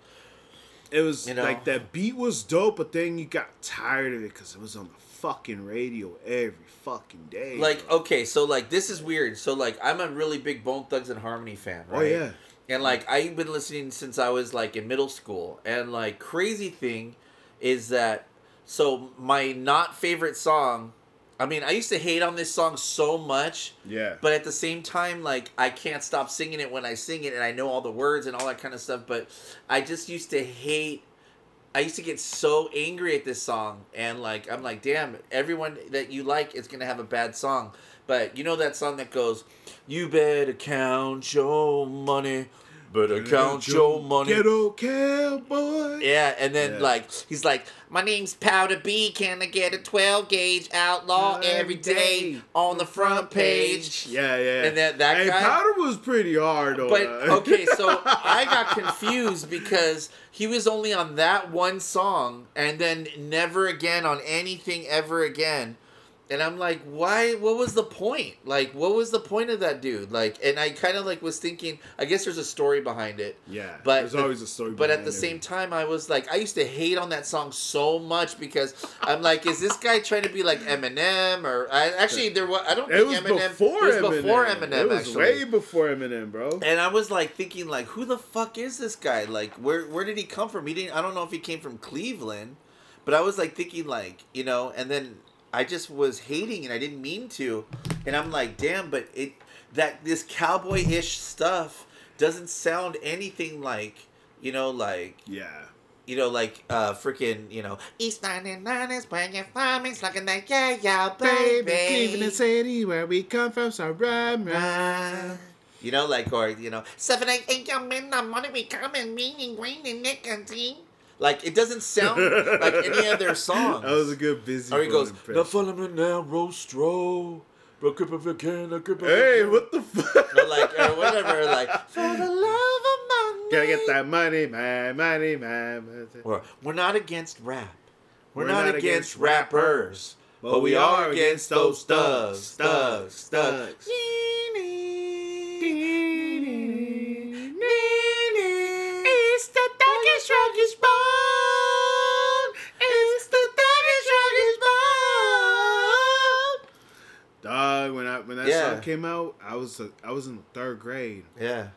It was You know? like that beat was dope, but then you got tired of it because it was on the fucking radio every fucking day. Like, bro. okay, so like this is weird. So like, I'm a really big Bone Thugs-n-Harmony fan, oh, right? oh yeah, And like, I've been listening since I was like in middle school. And like, crazy thing is that so my not favorite song. I mean, I used to hate on this song so much. yeah. But at the same time, like I can't stop singing it when I sing it, and I know all the words and all that kind of stuff. But I just used to hate. I used to get so angry at this song, and like I'm like, damn, everyone that you like is gonna have a bad song. But you know that song that goes, "You better count your money, better count your money." Ghetto cowboy. Yeah, and then Yeah. like he's like, "My name's Powder P. Can I get a 12 gauge outlaw every day on the front page?" Yeah, yeah. And that- that hey, guy- Powder was pretty hard though. But uh, okay, so I got confused because he was only on that one song and then never again on anything ever again. And I'm like, why? What was the point? Like, what was the point of that dude? Like, and I kind of like was thinking. I guess there's a story behind it. yeah, but there's the- always a story. But at the same time, I was like, I used to hate on that song so much because I'm like, is this guy trying to be like Eminem or I actually there was I don't think it was Eminem before it was Eminem. before Eminem It was actually. way before Eminem, bro. And I was like thinking, like, who the fuck is this guy? Like, where where did he come from? He didn't. I don't know if he came from Cleveland, but I was like thinking, like, you know, and then I just was hating, and I didn't mean to, and I'm like, damn, but it that this cowboy ish stuff doesn't sound anything like, you know, like Yeah. you know, like uh freaking, you know, East 99 is where you're from, it's looking like yeah, yeah, baby. Cleveland City, where we come from, so run, run. You know, like, or, you know, seven, eight, eight young men, the money we come and meaning, green, and nicotine. Like, it doesn't sound like any of their songs. That was a good Bizzy. or he goes, Bone now impression. follow me now, Rostro. Broke up if you can, look up Hey, what the fuck? Or like, or whatever, like, for the love of money. Gotta get that money, man, money, man. Or, we're not against rap. We're, not, against, rappers. but we are against those thugs, thugs, thugs. Came out, I was a, I was in the third grade, Yeah.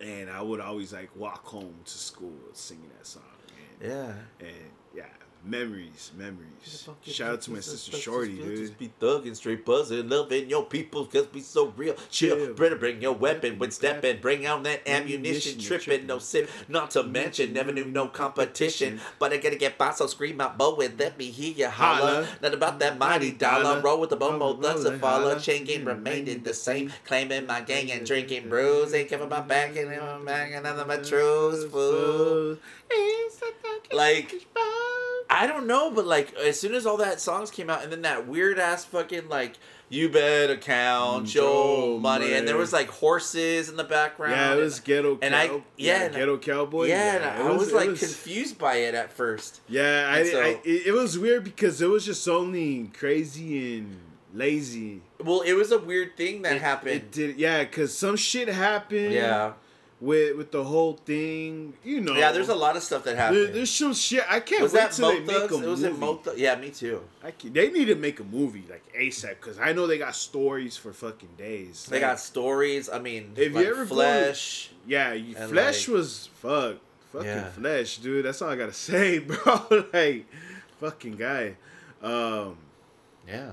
and I would always like walk home to school singing that song. Man. Yeah. And yeah, memories, memories. Shout out to my sister Shorty, dude. Just be thugging, straight buzzing, loving your people, cause we so real. Chill, Chill. better bring your weapon when stepping, bring out that ammunition, Ammunition, tripping, no sip, not to mention, never knew no competition. But I gotta get by, so scream out, bow and let me hear you holler. Holla. Not about that mighty dollar, roll with the bomo, Roll, thugs a roll, follow, holla. chain game remaining the same, claiming my gang and drinking brews, ain't giving my back and my back, another my truths, fool. Like, I don't know, but like as soon as all that songs came out, and then that weird ass fucking like you better count Mm, your oh, money, and there was like horses in the background. Yeah, it was ghetto. and I- cow- yeah, and I- ghetto cowboy. yeah, and I was, it like confused by it at first. Yeah, I, so- I it, it was weird because it was just only crazy and lazy. Well, it was a weird thing that It- happened. It did, yeah, because some shit happened. yeah, with with the whole thing, you know. yeah. There's a lot of stuff that There, happened. there's some shit. I can't was wait that till they Mo make a Thugs? It was in movie. Mo Thug- Yeah, me too. I can, they need to make a movie like ASAP because I know they got stories for fucking days. They Like, got stories. I mean, If you like ever go- Flesh. yeah, you, Flesh like- was fuck, fucking Yeah. Flesh, dude. That's all I gotta say, bro. like, fucking guy. Um, Yeah.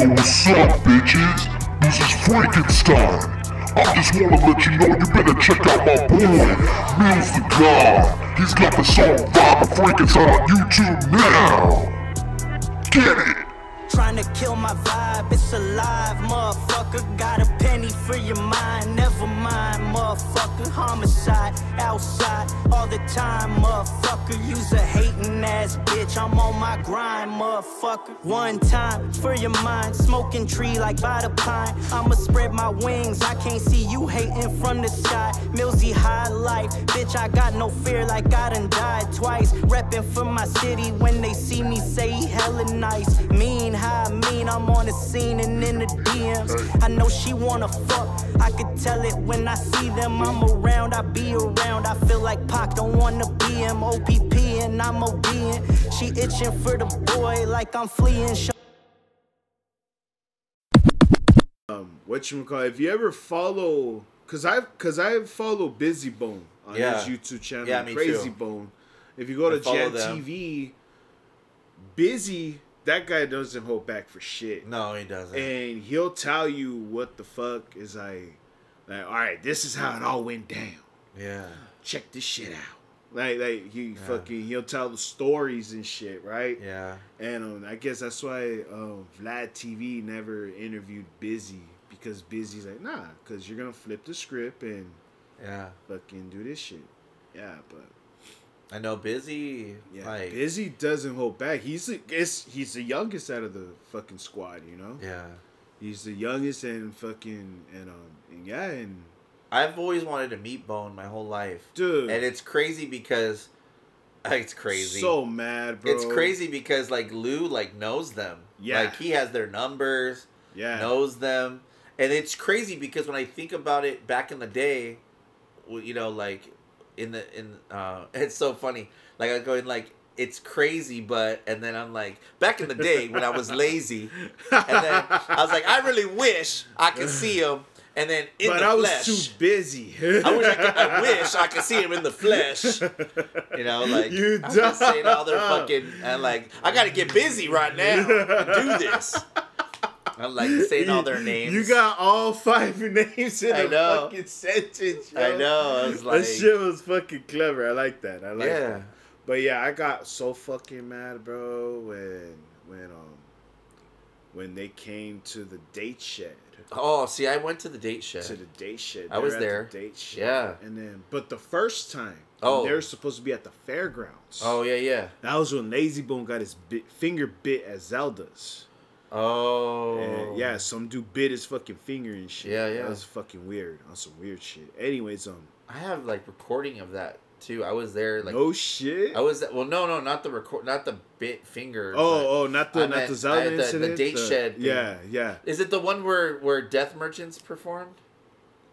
Yo, what's up, bitches? This is Frankenstein. I just wanna let you know you better check out my boy, the Gawd. He's got the song Vibe of Frankenstein on YouTube now. Get it! Trying to kill my vibe, it's alive, motherfucker. Got a penny for your mind, never mind, motherfucker. Homicide, outside, all the time, motherfucker. You's a hating ass bitch, I'm on my grind, motherfucker. One time for your mind, smoking tree like by the pine. I'ma spread my wings, I can't see you hating from the sky. Millsy high life, bitch, I got no fear like I done died twice. Reppin' for my city when they see me say he hella nice. Mean how I mean, I'm on the scene and in the DMs. I know she wanna fuck, tell it when I see them. I'm around, I be around. I feel like Pac don't wanna be him. OPP and I'm ODing. She itching for the boy like I'm fleeing. Show um, what you call? If you ever follow, cause I've cause I follow Bizzy Bone on Yeah. his YouTube channel, Yeah, me Crazy too. Bone. If you go I to follow Jan. TV, Bizzy, that guy doesn't hold back for shit. No, he doesn't. and he'll tell you what the fuck is like like all right this is how it all went down yeah. check this shit out like like he fucking he'll tell the stories and shit right Yeah. and um, i guess that's why um, vlad tv never interviewed bizzy because bizzy's like nah because you're gonna flip the script and Yeah. fucking do this shit yeah but I know bizzy yeah like bizzy doesn't hold back he's the, it's, he's the youngest out of the fucking squad you know Yeah. He's the youngest and fucking and um and yeah and I've always wanted to meet Bone my whole life. dude And it's crazy because it's crazy. so mad bro it's crazy because like Lou like knows them. Yeah. Like he has their numbers, yeah knows them. And it's crazy because when I think about it back in the day, you know, like in the in uh it's so funny. Like I go in like it's crazy, but and then I'm like back in the day when I was lazy, and then I was like I really wish I could see him, and then in but the I was flesh. too busy I wish I could. I wish I could see him in the flesh. You know, like You I'm just saying all their fucking and like I got to get busy right now and do this. I'm like saying all their names. You got all five names in I a know. fucking sentence. I know. I was like, that shit was fucking clever. I like that. I like yeah, that. But yeah, I got so fucking mad, bro, when when um when they came to the date shed. Oh, see, I went to the date shed. To the date shed. I They was were at the there. date shed. Yeah. And then but the first time Oh. they were supposed to be at the fairgrounds. oh yeah, yeah. That was when Layzie Bone got his bit, finger bit at Zelda's. Oh, And yeah, some dude bit his fucking finger and shit. Yeah, yeah. That was fucking weird. On some weird shit. Anyways, um, I have like recording of that too. I was there. Like oh shit. I was. Well, no, no, not the record, not the bit finger. oh, oh, not the I not meant- the Zelda the- the incident. date shed thing. Yeah, yeah, Is it the one where where Death Merchants performed?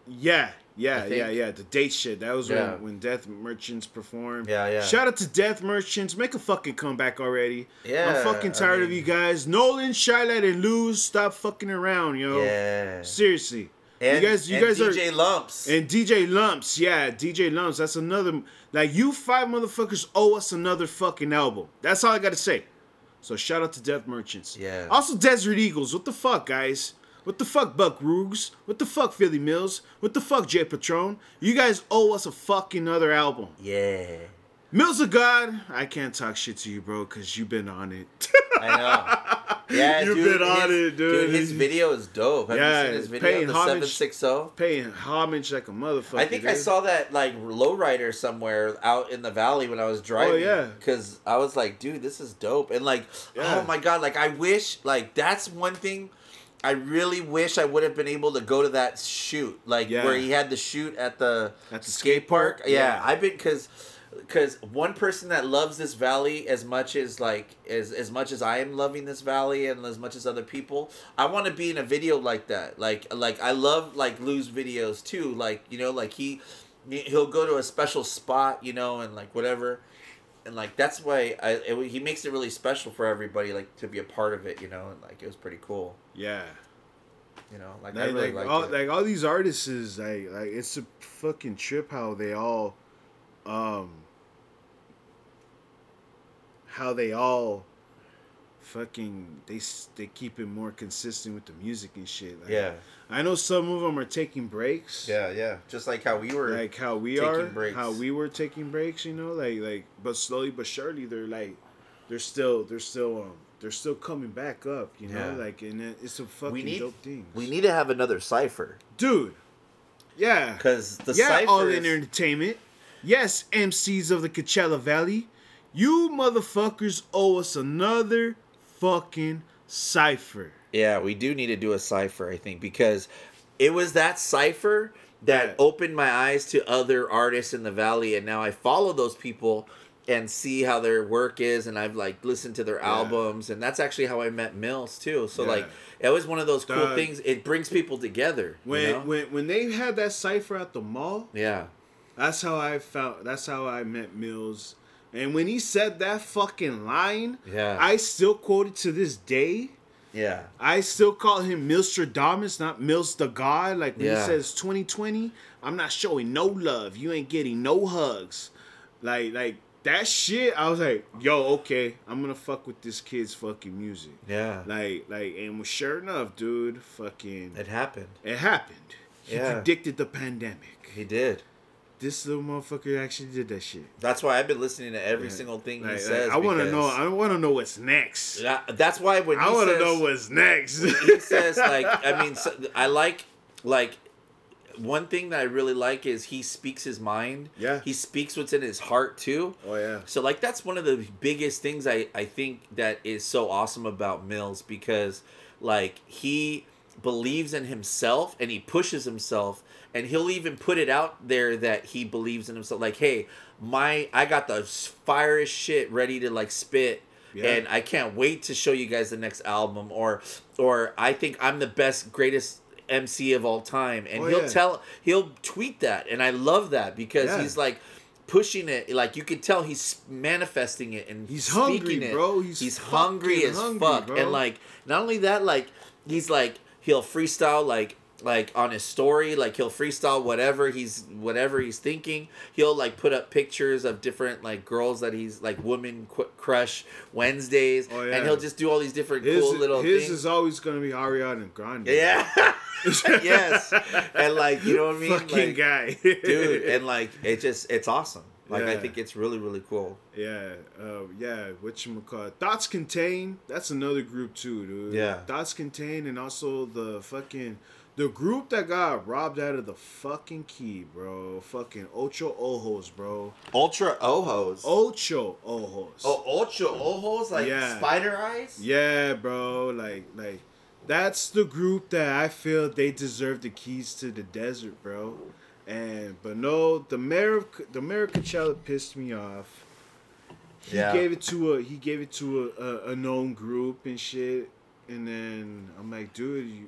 yeah, Yeah, yeah, yeah. The date shit. That was Yeah. when, when Death Merchants performed. Yeah, yeah. Shout out to Death Merchants. Make a fucking comeback already. Yeah, I'm fucking I tired of you guys. Nolan, Charlotte, and Luz, stop fucking around, yo. Yeah. Seriously. And, you guys, you guys DJ are. Lumps. And DJ Lumps, yeah, DJ Lumps. That's another. Like you five motherfuckers owe us another fucking album. That's all I gotta say. So shout out to Death Merchants. Yeah. Also Desert Eagles. What the fuck, guys? What the fuck, Buck Roogs? What the fuck, Philly Mills? What the fuck, J Patron? You guys owe us a fucking other album. yeah. Mills of God, I can't talk shit to you, bro, because you've been on it. I know. Yeah, You've dude, been on his, it, dude. His video is dope. Have Yeah, you seen his video? paying The homage- seven six zero. Paying homage like a motherfucker. I think I saw that like lowrider somewhere out in the valley when I was oh, driving. Oh, yeah. Because I was like, dude, this is dope. And like, Yeah. oh my god, like I wish, like that's one thing. I really wish I would have been able to go to that shoot, like Yeah. where he had the shoot at the At the skate skate park. park? Yeah, Yeah. I've been because because one person that loves this valley as much as like as as much as I am loving this valley and as much as other people, I want to be in a video like that. Like like I love like Lou's videos too. Like you know like he he'll go to a special spot you know and like whatever. And like that's why I it, he makes it really special for everybody like to be a part of it, you know, and like it was pretty cool, Yeah. you know. Like, Like, really like, all, it. like all these artists is like like it's a fucking trip how they all um how they all fucking they they keep it more consistent with the music and shit. Like, yeah, I know some of them are taking breaks. yeah, yeah. Just like how we were. Like how we taking are, breaks. how we were taking breaks, you know, like like, but slowly but surely they're like, they're still they're still um they're still coming back up, you know, Yeah. like and it's a fucking need dope thing. we need to have another cipher dude. Yeah, because the yeah, all in entertainment. Yes, MCs of the Coachella Valley, you motherfuckers owe us another fucking cipher. Yeah, we do need to do a cipher, I think, because it was that cipher that Yeah. opened my eyes to other artists in the valley, and now I follow those people and see how their work is, and I've like listened to their Yeah. albums, and that's actually how I met Mills too. So Yeah. like, it was one of those cool Dog. things. It brings people together. you When know? when when they had that cipher at the mall, yeah, That's how I felt. That's how I met Mills. And when he said that fucking line, Yeah. I still quote it to this day. yeah, I still call him Milster Milstradamus, not Mills the Gawd. Like when Yeah. he says 2020, I'm not showing no love. You ain't getting no hugs. Like like that shit. I was like, yo, okay, I'm gonna fuck with this kid's fucking music. yeah. Like like and sure enough, dude, fucking It happened. it happened. He Yeah. predicted the pandemic. He did. This little motherfucker actually did that shit. That's why I've been listening to every Yeah. single thing Like, he like, says. I want to know. I want to know what's next. Yeah, that's why when I want to know what's next. he says like I mean so, I like like one thing that I really like is he speaks his mind. Yeah. He speaks what's in his heart too. oh yeah. So like that's one of the biggest things I I think that is so awesome about Mills because like he believes in himself and he pushes himself and he'll even put it out there that he believes in himself like hey my I got the fire shit ready to like spit Yeah. and I can't wait to show you guys the next album or or I think I'm the best greatest MC of all time and Oh, he'll yeah. tell he'll tweet that and I love that because Yeah. he's like pushing it like you can tell he's manifesting it and He's hungry, it. bro. He's he's hungry as hungry, fuck bro. and like not only that like he's like he'll freestyle like like on his story like he'll freestyle whatever he's whatever he's thinking he'll like put up pictures of different like girls that he's like woman qu- crush wednesdays Oh, yeah. and he'll just do all these different His, cool little his things is always gonna be Ariana Grande. yeah yes and like you know what i mean Fucking like, guy, dude and like it just it's awesome like i think it's really really cool yeah, uh, yeah. What you call Thoughts Contain? That's another group too, dude. Yeah. Thoughts Contain, and also the fucking the group that got robbed out of the fucking key, bro. Fucking Ocho Ojos, bro. ultra ojos Ocho Ojos. oh ultra ojos like Yeah. spider eyes Yeah, bro. Like, like, that's the group that I feel they deserve the keys to the desert, bro. And but no, the mayor of the mayor of Coachella pissed me off. He Yeah. gave it to a he gave it to a, a, a known group and shit. And then I'm like, dude, you,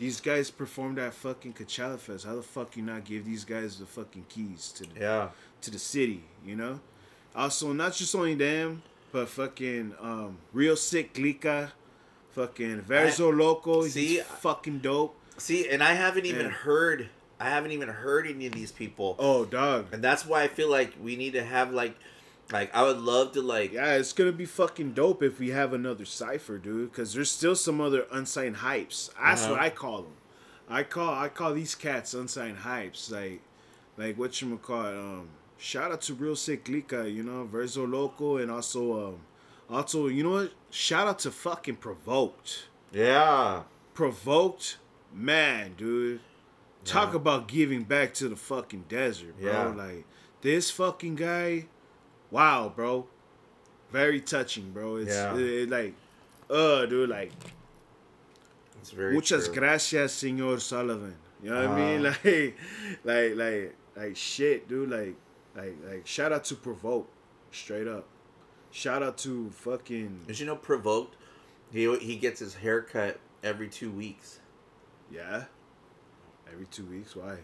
These guys performed at fucking Coachella Fest. How the fuck you not give these guys the fucking keys to the Yeah. to the city, you know? Also, not just only them, but fucking um, Real Sick Clica, fucking Verso Loco. see, he's fucking dope. See, and I haven't even Yeah. heard. I haven't even heard any of these people. Oh, dog. And that's why I feel like we need to have like, like I would love to like. Yeah, it's gonna be fucking dope if we have another cypher, dude. Because there's still some other unsigned hypes. That's Uh-huh. what I call them. I call I call these cats unsigned hypes. Like, like what you call it. Um, shout out to Real Sick Clica, you know, Verso Loco, and also um, also you know what? Shout out to fucking Provoked. Yeah. Provoked, man, dude. Talk Yeah. about giving back to the fucking desert, bro. Yeah. Like this fucking guy, wow, bro. Very touching, bro. It's Yeah. it- it like, uh, dude, like It's very. muchas true. gracias, Senor Sullivan. You know what I mean? Uh-huh. Like, like, like, like shit, dude. Like, like, like. Shout out to Provoke, straight up. Shout out to fucking Did you know provoked? He he gets his hair cut every two weeks. yeah. Every two weeks, why?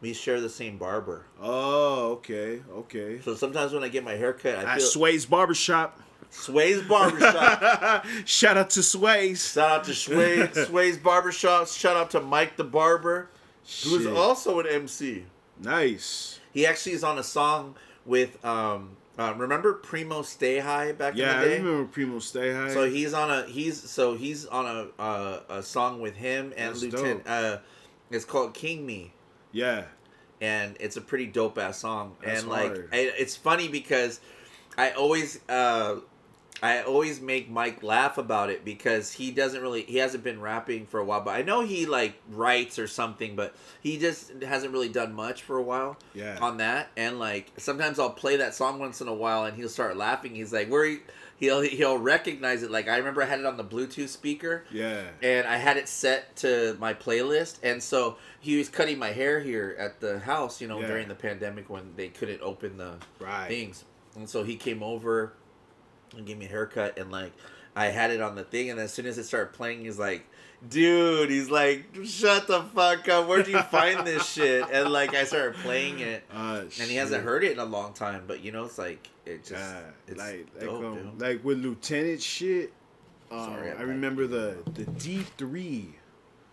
We share the same barber, Oh, okay, okay. so sometimes when I get my hair cut, I At feel Sway's Barbershop. Sway's barbershop. Shout out to Sway's. Shout out to Sway Sway's barbershop. Shout out to Mike the barber, who's Shit. also an MC. nice. He actually is on a song with um. Uh, remember Primo Stay High back Yeah, in the day? Yeah, remember Primo Stay High. So he's on a he's so he's on a uh, a song with him and That's Lieutenant. Uh, it's called King Me, yeah, and it's a pretty dope ass song. That's and like hard. I, it's funny because I always uh, I always make Mike laugh about it because he doesn't really he hasn't been rapping for a while, but I know he like writes or something, but he just hasn't really done much for a while yeah. on that and like sometimes i'll play that song once in a while and he'll start laughing he's like where he, he'll he'll recognize it like i remember i had it on the bluetooth speaker yeah. and i had it set to my playlist and so he was cutting my hair here at the house you know Yeah. during the pandemic when they couldn't open the Right. things and so he came over and gave me a haircut and like i had it on the thing and as soon as it started playing he's like dude he's like shut the fuck up where'd you find this shit and like i started playing it Uh, and he hasn't heard it in a long time but you know it's like it just Yeah, it's like like, dope, um, like with Lieutenant shit. Um, Sorry, I remember the the D three,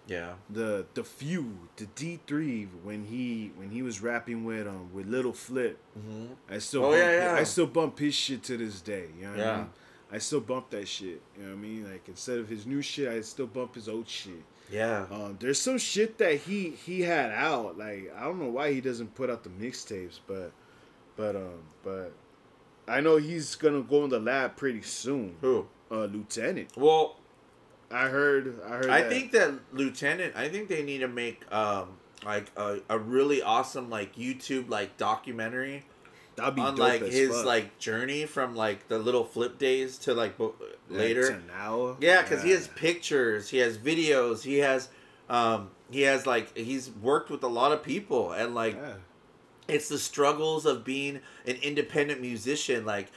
yeah the the few, the D three when he when he was rapping with um with Little Flip. mm-hmm. I still Oh, bump, yeah, yeah. I still bump his shit to this day. You know what I Yeah. mean? I still bump that shit. You know what I mean? Like instead of his new shit, I still bump his old shit. yeah Um, there's some shit that he he had out. Like I don't know why he doesn't put out the mixtapes, but but um but I know he's gonna go in the lab pretty soon. who Uh, Lieutenant. well I heard. I heard. I that. think that Lieutenant. I think they need to make um like a, a really awesome like YouTube like documentary that'd be on like his fuck. like journey from like the little flip days to like bo- Like, later. to now. Yeah, because he has pictures, he has videos, he has um he has like he's worked with a lot of people and like Yeah. it's the struggles of being an independent musician like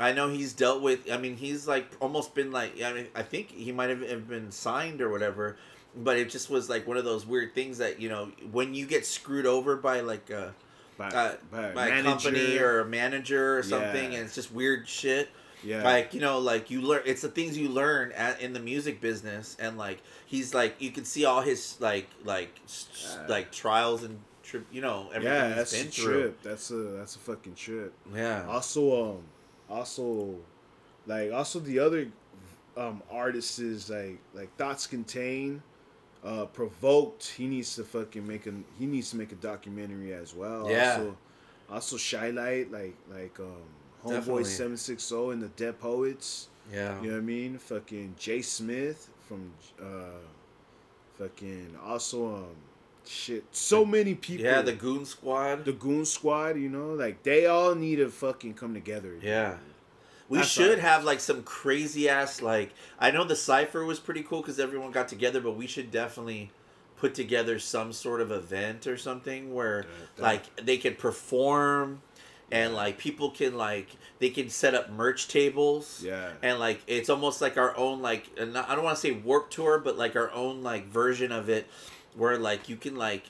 i know he's dealt with i mean he's like almost been like i mean i think he might have have been signed or whatever but it just was like one of those weird things that you know when you get screwed over by like a, by, uh, by, by a company or a manager or something Yeah. and it's just weird shit yeah. like you know like you learn it's the things you learn at, in the music business and like he's like you can see all his like like Uh, like trials and trip you know everything yeah, that's been a through trip. That's a that's a fucking trip. yeah Also, um, also, like also the other um artists is like like thoughts contain, uh, provoked. He needs to fucking make a he needs to make a documentary as well. Yeah. Also, also Shy Light like like um Homeboy seven six zero and the Dead Poets. yeah You know what I mean? Fucking Jay Smith from uh, fucking also um shit. So many people. yeah the goon squad the Goon Squad. You know, like they all need to fucking come together. yeah we That's should right. have like some crazy ass like i know the cypher was pretty cool because everyone got together but we should definitely put together some sort of event or something where that- like they could perform and like people can like they can set up merch tables Yeah. and like it's almost like our own like and not- i don't want to say Warped Tour but like our own like version of it where like you can like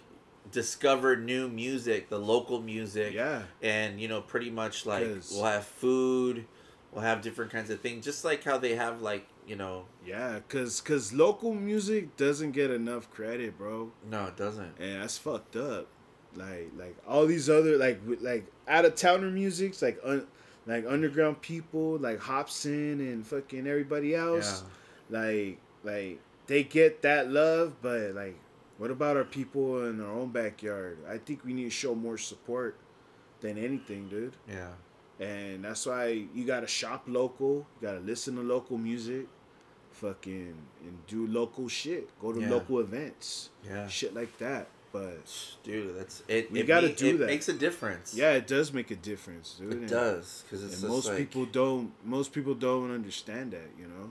discover new music the local music Yeah. and you know pretty much like we'll have food we'll have different kinds of things just like how they have like you know Yeah, cause cause local music doesn't get enough credit, bro, no it doesn't and that's fucked up. Like like all these other like like out of towner musics like un, like underground people like Hopsin and fucking everybody else. Yeah. Like like they get that love, but like what about our people in our own backyard? I think we need to show more support than anything, dude. yeah And that's why you gotta shop local, you gotta listen to local music, fucking and do local shit. Go to Yeah. local events. Yeah. Shit like that. But dude that's it We it gotta ma- do it that. makes a difference yeah, it does make a difference, dude. it And- does because it's and most like, people don't most people don't understand that, you know?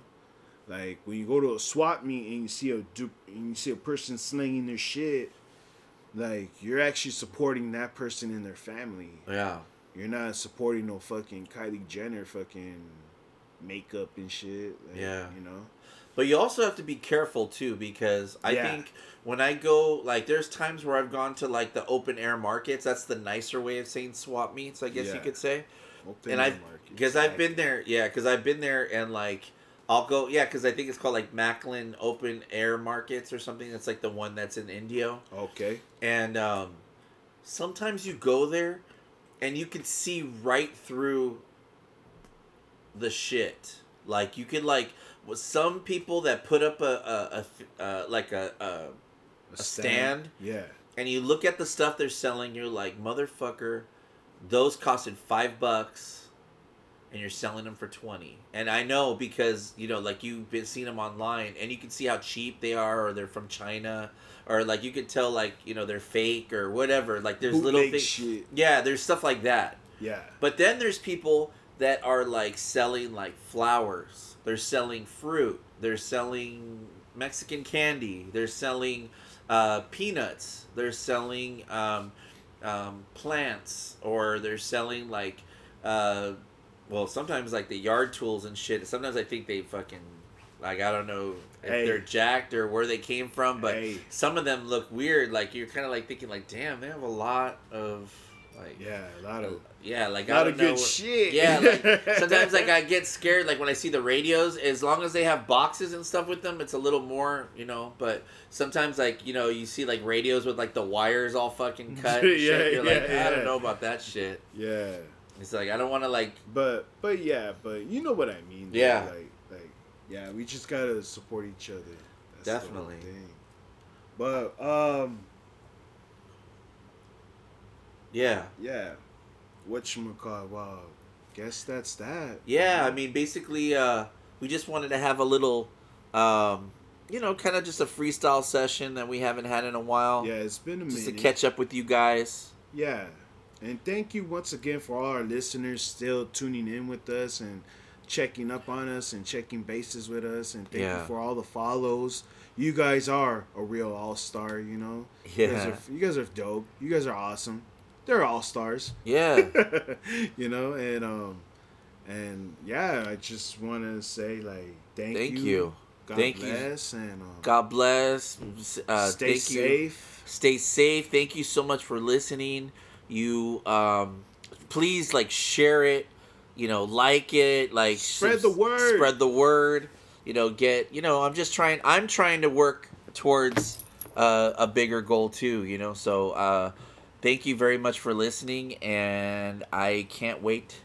Like when you go to a swap meet and you see a du- and you see a person slinging their shit, like you're actually supporting that person and their family. yeah You're not supporting no fucking Kylie Jenner fucking makeup and shit. Like, Yeah. You know? But you also have to be careful too because I Yeah. think when I go like there's times where I've gone to like the open air markets. That's the nicer way of saying swap meets, I guess you could say. Open and markets, because I've been there, yeah, because I've been there and like I'll go, yeah, because I think it's called like Macklin Open Air Markets or something. That's like the one that's in Indio, Okay. and um, sometimes you go there and you can see right through the shit. Like you could like with some people that put up a a, a, uh like a, a A, stand? Yeah. and you look at the stuff they're selling, you're like, motherfucker, those costed five bucks, and you're selling them for twenty. And I know because you know, like you've been seeing them online, and you can see how cheap they are, or they're from China, or like you could tell, like you know, they're fake or whatever. Like there's little things. Yeah, there's stuff like that. Yeah. But then there's people that are like selling like flowers. They're selling fruit. They're selling Mexican candy. They're selling uh, peanuts. They're selling um, um, plants, or they're selling like, uh, well, sometimes like the yard tools and shit. Sometimes I think they fucking like I don't know if Hey. they're jacked or where they came from, but Hey. some of them look weird. Like you're kind of like thinking like, damn, they have a lot of like Yeah. A lot of. yeah, like A I lot don't of know. good what- shit. Yeah, like sometimes like I get scared like when I see the radios. As long as they have boxes and stuff with them, it's a little more, you know. But sometimes like you know you see like radios with like the wires all fucking cut. and Yeah, shit. You're like yeah, I don't know about that shit. Yeah. It's like I don't want to like But but yeah, but you know what I mean. dude. Yeah. Like yeah, we just gotta support each other. That's Definitely. thing. But um yeah yeah, what you call? Wow, guess that's that. yeah. I mean basically uh we just wanted to have a little um you know kind of just a freestyle session that we haven't had in a while. yeah, it's been a minute. Just to catch up with you guys. Yeah. And thank you once again for all our listeners still tuning in with us and checking up on us and checking bases with us. And thank Yeah. you for all the follows. You guys are a real all star, you know? You guys, Yeah. are, you guys are dope. You guys are awesome. They're all stars. Yeah. you know, and um and yeah, I just wanna say like thank, Thank you. you. God Thank you. bless and um, God bless. Uh, stay thank you. safe. Stay safe. Thank you so much for listening. You um, please like share it. You know, like it. Like Spread the word. Spread the word. You know, get. You know, I'm just trying. I'm trying to work towards uh, a bigger goal too. You know, so uh, thank you very much for listening, and I can't wait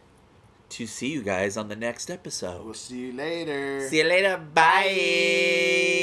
to see you guys on the next episode. We'll see you later. See you later. Bye.